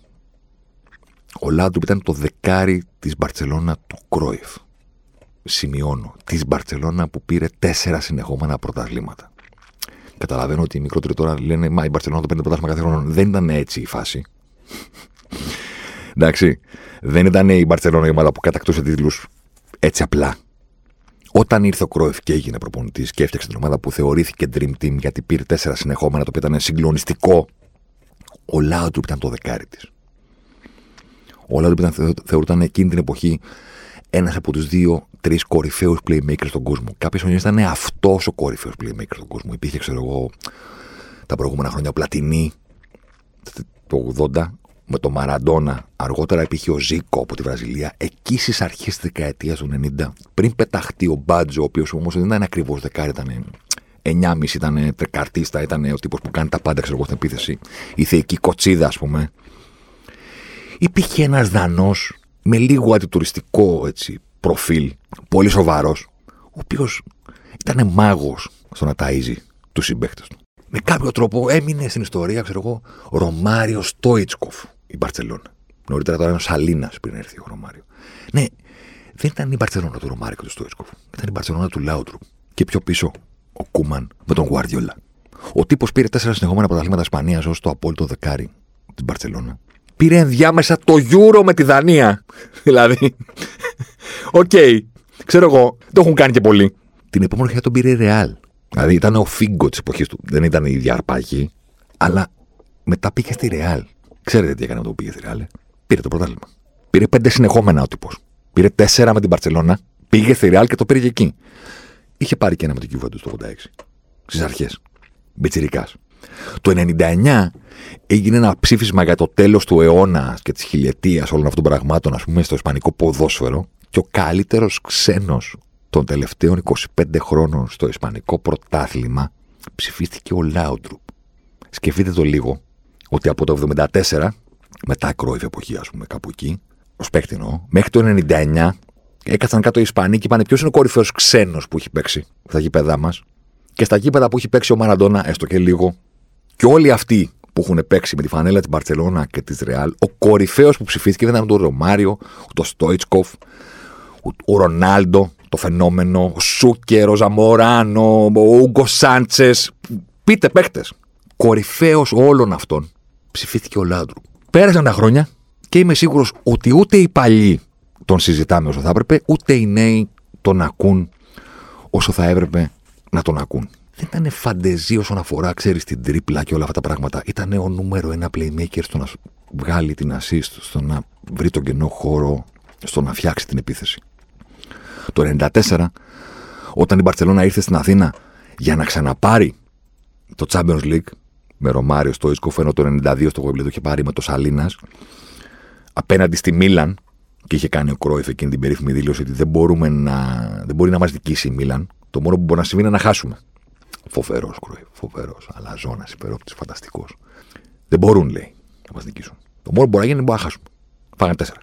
Speaker 2: Ο Λάντρουπ ήταν το δεκάρι της Μπαρσελόνα του Κρόιφ σημειώνω, της Μπαρσελόνα που πήρε τέσσερα συνεχόμενα πρωταθλήματα. Καταλαβαίνω ότι οι μικρότεροι τώρα λένε Μα η Μπαρσελόνα το παίρνει πρωτάθλημα κάθε χρόνο. Δεν ήταν έτσι η φάση. Εντάξει. Δεν ήταν η Μπαρσελόνα η ομάδα που κατακτούσε τίτλους έτσι απλά. Όταν ήρθε ο Κρόεφ και έγινε προπονητής και έφτιαξε την ομάδα που θεωρήθηκε Dream Team γιατί πήρε τέσσερα συνεχόμενα, το οποίο ήταν συγκλονιστικό, ο Λάουτρουπ ήταν το δεκάρι της. Ο Λάουτρουπ θεωρούταν εκείνη την εποχή ένας από τους δύο-τρει κορυφαίους playmakers στον κόσμο. Κάποιο αιώνε ήταν αυτός ο κορυφαίος playmaker στον κόσμο. Υπήρχε, ξέρω εγώ, τα προηγούμενα χρόνια ο Πλατινί το 80 με το Μαραντόνα. Αργότερα υπήρχε ο Ζήκο από τη Βραζιλία. Εκεί στις αρχές της δεκαετίας του 90, πριν πεταχτεί ο Μπάτζο, ο οποίος όμως δεν ήταν ακριβώς δεκάρι, ήταν 9,5 ήταν τρεκαρτίστα, ήταν ο τύπος που κάνει τα πάντα, ξέρω εγώ, στην επίθεση. Η θεϊκή κοτσίδα, ας πούμε. Υπήρχε ένας Δανός με λίγο αντιτουριστικό έτσι, προφίλ, πολύ σοβαρός, ο οποίος ήταν μάγος στο να ταΐζει τους συμπαίκτες του. Με κάποιο τρόπο έμεινε στην ιστορία, ξέρω εγώ, Ρωμάριο Στόιτσκοφ η Μπαρσελόνα. Νωρίτερα τώρα είναι ο Σαλίνας πριν έρθει ο Ρωμάριο. Ναι, δεν ήταν η Μπαρσελόνα του Ρωμάριο και του Στόιτσκοφ. Ήταν η Μπαρσελόνα του Λάουτρου. Και πιο πίσω ο Κούμαν με τον Γκουαρδιόλα. Ο τύπος πήρε τέσσερα συνεχόμενα πρωταθλήματα Ισπανίας ως το απόλυτο δεκάρι της Μπαρσελόνα πήρε ενδιάμεσα το Euro με τη Δανία. [LAUGHS] δηλαδή. Okay. Ξέρω εγώ. Το έχουν κάνει και πολλοί. Την επόμενη χρονιά τον πήρε η Real. Δηλαδή ήταν ο Φίγκο της εποχής του. Δεν ήταν η ίδια αρπαγή. Αλλά μετά πήγε στη Real. Ξέρετε τι έκανε με το που πήγε στη Real. Ε; Πήρε το πρωτάθλημα. Πήρε πέντε συνεχόμενα ο τύπος. Πήρε τέσσερα με την Μπαρσελόνα. Πήγε στη Real και το πήρε και εκεί. Είχε πάρει και ένα με την Juventus το 86. Στις αρχές. Μπιτσυρικά. Το 99 έγινε ένα ψήφισμα για το τέλος του αιώνα και της χιλιετίας όλων αυτών των πραγμάτων, ας πούμε, στο Ισπανικό ποδόσφαιρο. Και ο καλύτερος ξένος των τελευταίων 25 χρόνων στο Ισπανικό πρωτάθλημα ψηφίστηκε ο Λάουντρουπ. Σκεφτείτε το λίγο ότι από το 74, μετά Κρόιβ εποχή, ας πούμε, κάπου εκεί, ως παίχτηνο, μέχρι το 99 έκατσαν κάτω οι Ισπανοί και είπαν ποιος είναι ο κορυφαίος ξένος που έχει παίξει στα γήπεδά μας; Και στα γήπεδα που έχει παίξει ο Μαραντόνα, έστω και λίγο, και όλοι αυτοί που έχουν παίξει με τη φανέλα της Μπαρσελόνα και της Ρεάλ, ο κορυφαίος που ψηφίστηκε δεν ήταν ο Ρωμάριο, ο Στόιτσκοφ, ο Ρονάλντο, το φαινόμενο, ο Σούκερ, ο Ζαμοράνο, ο Ούγκο Σάντσες. Πείτε παίχτες. Κορυφαίος όλων αυτών ψηφίστηκε ο Λάντρου. Πέρασαν τα χρόνια και είμαι σίγουρος ότι ούτε οι παλιοί τον συζητάμε όσο θα έπρεπε, ούτε οι νέοι τον ακούν όσο θα έπρεπε να τον ακούν δεν ήταν φαντεζή όσον αφορά, ξέρεις, την τρίπλα και όλα αυτά τα πράγματα. Ήταν ο νούμερο ένα playmaker στο να βγάλει την assist, στο να βρει τον κενό χώρο, στο να φτιάξει την επίθεση. Το 94, όταν η Μπαρσελόνα ήρθε στην Αθήνα για να ξαναπάρει το Champions League με Ρωμάριο στο Ισκοφ, ενώ το 92 στο Γουέμπλε το είχε πάρει με το Σαλίνα απέναντι στη Μίλαν και είχε κάνει ο Κρόιφ εκείνη την περίφημη δήλωση ότι δεν, μπορούμε να, δεν μπορεί να μας δικήσει η Μίλαν. Το μόνο που μπορεί να συμβεί είναι να χάσουμε. Φοβερός Κρόιφ, φοβερός. Αλλά ζώνα, υπερόπτης, φανταστικός. Δεν μπορούν, λέει, να μας δικήσουν. Το μόνο που μπορεί να γίνει είναι να χάσουμε. Φάγανε τέσσερα.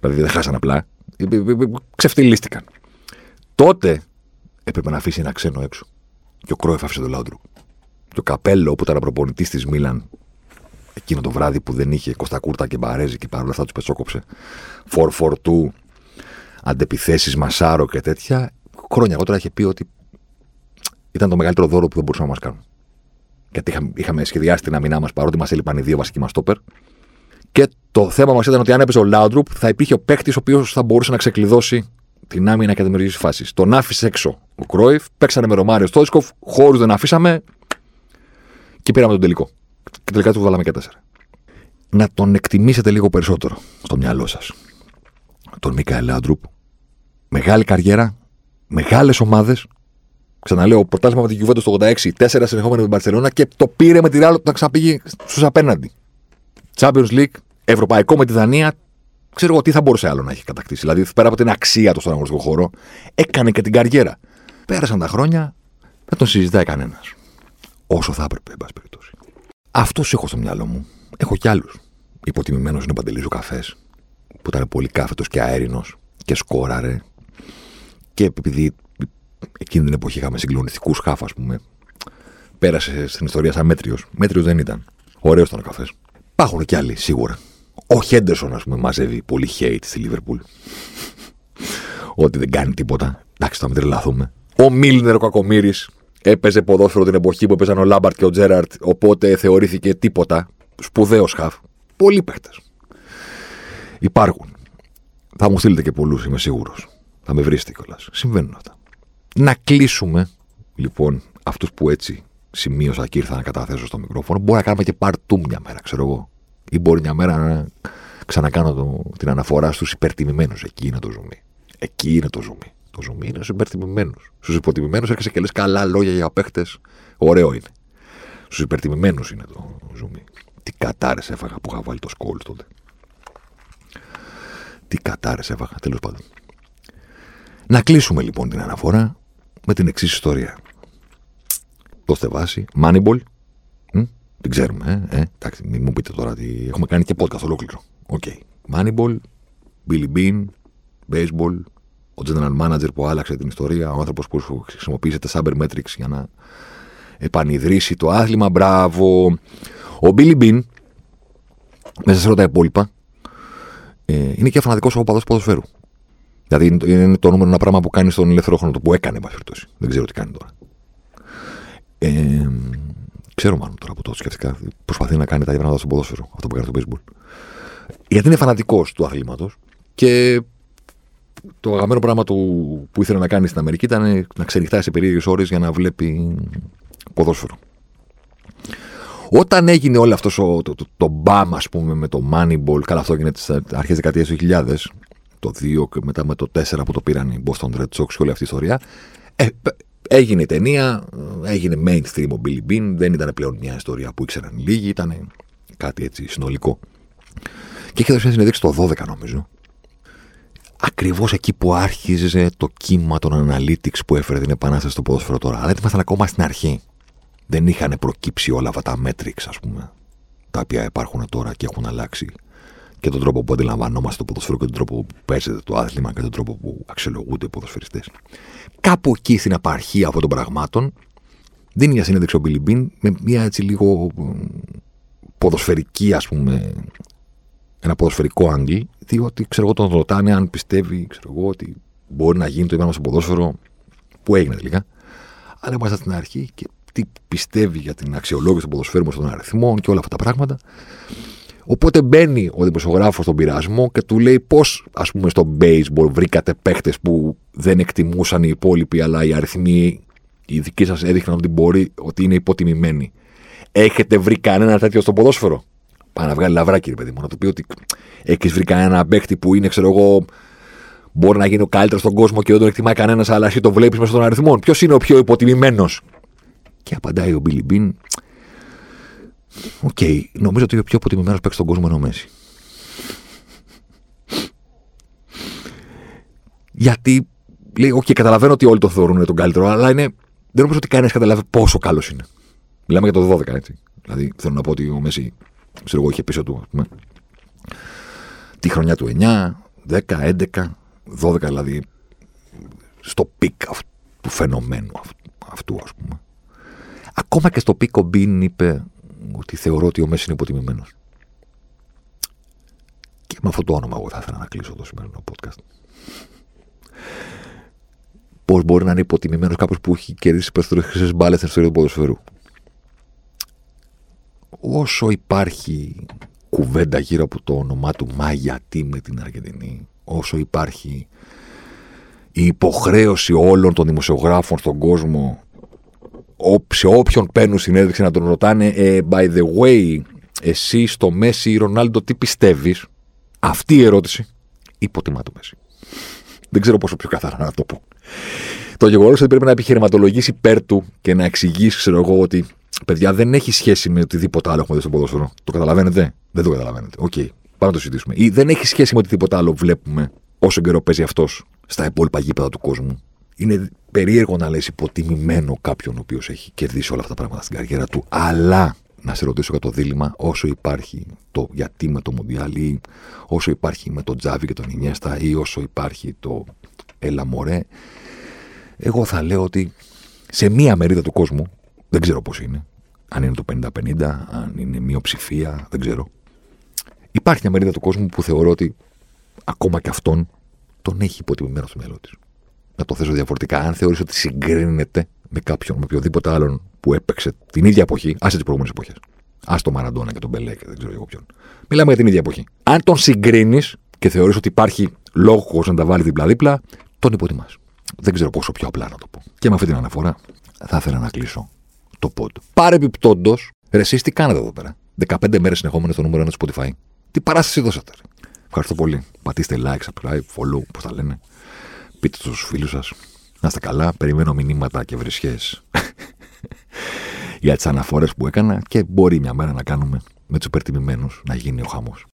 Speaker 2: Δηλαδή δεν χάσαν απλά. Ε, ε, ε, ξεφτυλίστηκαν. Τότε έπρεπε να αφήσει ένα ξένο έξω. Και ο Κρόιφ άφησε τον Λάουντρου. Και ο Καπέλο που ήταν προπονητής της Μίλαν εκείνο το βράδυ που δεν είχε Κωστακούρτα και Μπαρέζη και παρόλα αυτά τους πετσόκοψε. 4-4-2, αντεπιθέσεις Μασάρο και τέτοια. Χρόνια αργότερα είχε πει ότι ήταν το μεγαλύτερο δώρο που δεν μπορούσαμε να μας κάνουν. Γιατί είχαμε, είχαμε σχεδιάσει την αμυνά μας παρότι μας έλειπαν οι δύο βασικοί μας τόπερ. Και το θέμα μας ήταν ότι αν έπαιζε ο Λάουντρουπ θα υπήρχε ο παίκτης ο οποίος θα μπορούσε να ξεκλειδώσει την άμυνα και να δημιουργήσει φάσεις. Τον άφησε έξω ο Κρόιφ, παίξανε με Ρωμάριο Στόισκοφ, χώρου δεν αφήσαμε και πήραμε τον τελικό. Και τελικά του βάλαμε και τέσσερα. Να τον εκτιμήσετε λίγο περισσότερο στο μυαλό σας. Τον Μίκαελ Λάντρουπ. Μεγάλη καριέρα, μεγάλες ομάδες. Ξαναλέω, πρωτάθλημα με την Juventus το 86, τέσσερα συνεχόμενα με την Παρσελόνα και το πήρε με τη Ρεάλ όταν ξαναπήγε στους απέναντι. Champions League, Ευρωπαϊκό με τη Δανία. Ξέρω εγώ τι θα μπορούσε άλλο να έχει κατακτήσει. Δηλαδή, πέρα από την αξία του στον αγωνιστικό χώρο, έκανε και την καριέρα. Πέρασαν τα χρόνια, δεν τον συζητάει κανένας. Όσο θα έπρεπε, εν πάση περιπτώσει. Αυτού έχω στο μυαλό μου. Έχω κι άλλους. Υποτιμημένος είναι ο Παντελής Καφές, που ήταν πολύ κάθετος και αέρινος και σκόραρε. Και επειδή εκείνη την εποχή είχαμε συγκλονιστικούς χάφ, ας πούμε, πέρασε στην ιστορία σαν μέτριος. Μέτριος δεν ήταν. Ωραίος ήταν ο καφές. Υπάρχουν κι άλλοι, σίγουρα. Ο Χέντερσον, ας πούμε, μαζεύει πολύ hate στη Λίβερπουλ. Ότι δεν κάνει τίποτα. Εντάξει, θα μην τρελαθούμε. Ο Μίλνερ ο Κακομήρη έπαιζε ποδόσφαιρο την εποχή που έπαιζαν ο Λάμπαρτ και ο Τζέραρτ, οπότε θεωρήθηκε τίποτα. Σπουδαίος χαφ. Πολλοί παίχτες. Υπάρχουν. Θα μου στείλετε και πολλούς, είμαι σίγουρος. Θα με βρίσετε κιόλας. Συμβαίνουν αυτά. Να κλείσουμε λοιπόν αυτούς που έτσι σημείωσα και ήρθα να καταθέσω στο μικρόφωνο. Μπορεί να κάνουμε και παρτούμ μια μέρα, ξέρω εγώ. Ή μπορεί μια μέρα να ξανακάνω το, την αναφορά στους υπερτιμημένους. Εκεί είναι το ζουμί. Εκεί είναι το ζουμί. Το ζουμί είναι στους υπερτιμημένους. Στους υποτιμημένους έρχεσαι και λες καλά λόγια για παίχτες. Ωραίο είναι. Στους υπερτιμημένους είναι το ζουμί. Τι κατάρες έφαγα που είχα βάλει το σκόλ τότε. Τι κατάρες έφαγα, τέλος πάντων. Να κλείσουμε λοιπόν την αναφορά με την εξής ιστορία. Δώστε βάση. Moneyball. Δεν ξέρουμε, ε. Εντάξει, μην μου πείτε τώρα ότι έχουμε κάνει και podcast ολόκληρο. Okay. Moneyball, Billy Beane, Baseball, ο general manager που άλλαξε την ιστορία, ο άνθρωπος που χρησιμοποίησε τα Sabermetrics για να επανειδρύσει το άθλημα. Μπράβο. Ο Billy Bean, μέσα σε όλα τα υπόλοιπα, ε, είναι και φανατικός οπαδό ποδοσφαίρου. Δηλαδή είναι το νούμερο ένα πράγμα που κάνει στον ελεύθερο χρόνο του, που έκανε, εν Δεν ξέρω τι κάνει τώρα. Ε, ξέρω μάλλον τώρα που το σκεφτικά. Προσπαθεί να κάνει τα γεγονότα στο ποδόσφαιρο, αυτό που κάνει στο baseball. Γιατί είναι φανατικός του αθλήματος και το αγαπημένο πράγμα του που ήθελε να κάνει στην Αμερική ήταν να ξενυχτάει σε περίεργες ώρες για να βλέπει ποδόσφαιρο. Όταν έγινε όλο αυτός το, το, το, το μπαμ, ας πούμε, με το Moneyball, καλά αυτό έγινε στι αρχές δεκαετίας του 2000, το 2 και μετά με το 4 που το πήραν οι Boston Red Sox και όλη αυτή η ιστορία. Ε, έγινε η ταινία, έγινε mainstream ο Billy Bean, δεν ήταν πλέον μια ιστορία που ήξεραν λίγοι, ήταν κάτι έτσι συνολικό. Και είχε δώσει μια συνέντευξη το 12 νομίζω, ακριβώς εκεί που άρχιζε το κύμα των analytics που έφερε την επανάσταση στο ποδόσφαιρο τώρα. Αλλά ήμασταν ακόμα στην αρχή. Δεν είχαν προκύψει όλα αυτά τα metrics, ας πούμε, τα οποία υπάρχουν τώρα και έχουν αλλάξει και τον τρόπο που αντιλαμβανόμαστε το ποδοσφαίρο και τον τρόπο που παίζεται το άθλημα και τον τρόπο που αξιολογούνται οι ποδοσφαιριστές. Κάπου εκεί στην απαρχή αυτών των πραγμάτων δίνει μια συνέντευξη ο Μπιλιμπίν με μια έτσι λίγο ποδοσφαιρική, ας πούμε, ένα ποδοσφαιρικό άγγι, διότι ξέρω εγώ τον ρωτάνε αν πιστεύει ξέρω εγώ, ότι μπορεί να γίνει το ίδιο στο ποδόσφαιρο που έγινε τελικά. Αλλά είμαστε στην αρχή και τι πιστεύει για την αξιολόγηση του ποδοσφαίρου μας των αριθμών και όλα αυτά τα πράγματα. Οπότε μπαίνει ο δημοσιογράφος στον πειρασμό και του λέει πώς, ας πούμε, στο baseball βρήκατε παίχτε που δεν εκτιμούσαν οι υπόλοιποι, αλλά οι αριθμοί οι δικοί σας έδειχναν ότι μπορεί ότι είναι υποτιμημένοι. Έχετε βρει κανένα τέτοιο στο ποδόσφαιρο; Πάει να βγάλει λαβράκι, ρε παιδί μου. Να του πει ότι έχεις βρει κανένα παίχτη που είναι, ξέρω εγώ, Μπορεί να γίνει ο καλύτερος στον κόσμο και δεν τον εκτιμάει κανένας, αλλά εσύ το βλέπεις μέσα των αριθμών. Ποιος είναι ο πιο υποτιμημένος; Και απαντάει ο Μπίλι Μπιν. Okay, νομίζω ότι ο πιο υποτιμημένος παίκτης στον κόσμο είναι ο Μέσι. Γιατί λέει, okay, καταλαβαίνω ότι όλοι το θεωρούν τον καλύτερο, αλλά είναι, δεν νομίζω ότι κανένας καταλαβαίνει πόσο καλός είναι. Μιλάμε για το 12, έτσι. Δηλαδή, θέλω να πω ότι ο Μέσι, ξέρω εγώ, είχε πίσω του, πούμε, τη χρονιά του 9, 10, 11, 12 δηλαδή, στο peak του φαινομένου αυτού, ας πούμε. Ακόμα και στο peak ο Μπιν είπε ότι θεωρώ ότι ο Μέσι είναι υποτιμημένος. Και με αυτό το όνομα εγώ θα ήθελα να κλείσω το σημερινό podcast. Πώς μπορεί να είναι υποτιμημένος κάποιος που έχει κερδίσει περισσότερες χρυσές μπάλες στην ιστορία του ποδοσφαίρου; Όσο υπάρχει κουβέντα γύρω από το όνομά του, μα γιατί με την Αργεντινή, όσο υπάρχει η υποχρέωση όλων των δημοσιογράφων στον κόσμο σε όποιον παίρνουν συνέντευξη να τον ρωτάνε ε, by the way, εσύ στο Μέση ή Ρονάλντο τι πιστεύεις; Αυτή η ερώτηση υποτιμά το Μέση δεν ξέρω πόσο πιο καθαρά να το πω το γεγονός ότι πρέπει να επιχειρηματολογήσει υπέρ του και να εξηγήσει, ξέρω εγώ, ότι παιδιά δεν έχει σχέση με οτιδήποτε άλλο έχουμε δει στο ποδόσφαιρο. Το καταλαβαίνετε; Δεν το καταλαβαίνετε. Okay. Πάμε να το συζητήσουμε. Ή δεν έχει σχέση με οτιδήποτε άλλο βλέπουμε όσο καιρό παίζει αυτός στα υπόλοιπα γήπεδα του κόσμου; Είναι περίεργο να λες υποτιμημένο κάποιον ο οποίος έχει κερδίσει όλα αυτά τα πράγματα στην καριέρα του. Αλλά να σε ρωτήσω για το δίλημμα, όσο υπάρχει το γιατί με το Μουντιάλ ή όσο υπάρχει με τον Τσάβι και τον Ινιέστα ή όσο υπάρχει το Έλα Μωρέ, εγώ θα λέω ότι σε μία μερίδα του κόσμου, δεν ξέρω πώς είναι, αν είναι το 50-50, αν είναι μειοψηφία, δεν ξέρω. Υπάρχει μια μερίδα του κόσμου που θεωρώ ότι ακόμα και αυτόν τον έχει υποτιμημένο στο μυαλό της. Να το θέσω διαφορετικά. Αν θεωρείς ότι συγκρίνεται με κάποιον, με οποιοδήποτε άλλον που έπαιξε την ίδια εποχή, άσε τις προηγούμενες εποχές. Α το Μαραντόνα και τον Μπελέ και δεν ξέρω εγώ ποιον. Μιλάμε για την ίδια εποχή. Αν τον συγκρίνεις και θεωρείς ότι υπάρχει λόγος να τα βάλει δίπλα-δίπλα, τον υποτιμάς. Δεν ξέρω πόσο πιο απλά να το πω. Και με αυτή την αναφορά θα ήθελα να κλείσω το pod. Παρεμπιπτόντως, ρε, εσείς τι κάνετε εδώ πέρα; 15 μέρες συνεχόμενες στο νούμερο 1 του Spotify. Τι παράσταση δώσατε. Ευχαριστώ πολύ. Πατήστε like, subscribe, follow, πώς τα λένε. Πείτε το στους φίλους σας. Να είστε καλά. Περιμένω μηνύματα και βρισιέ [LAUGHS] για τις αναφορές που έκανα και μπορεί μια μέρα να κάνουμε με τους υπερτιμημένους να γίνει ο χαμός.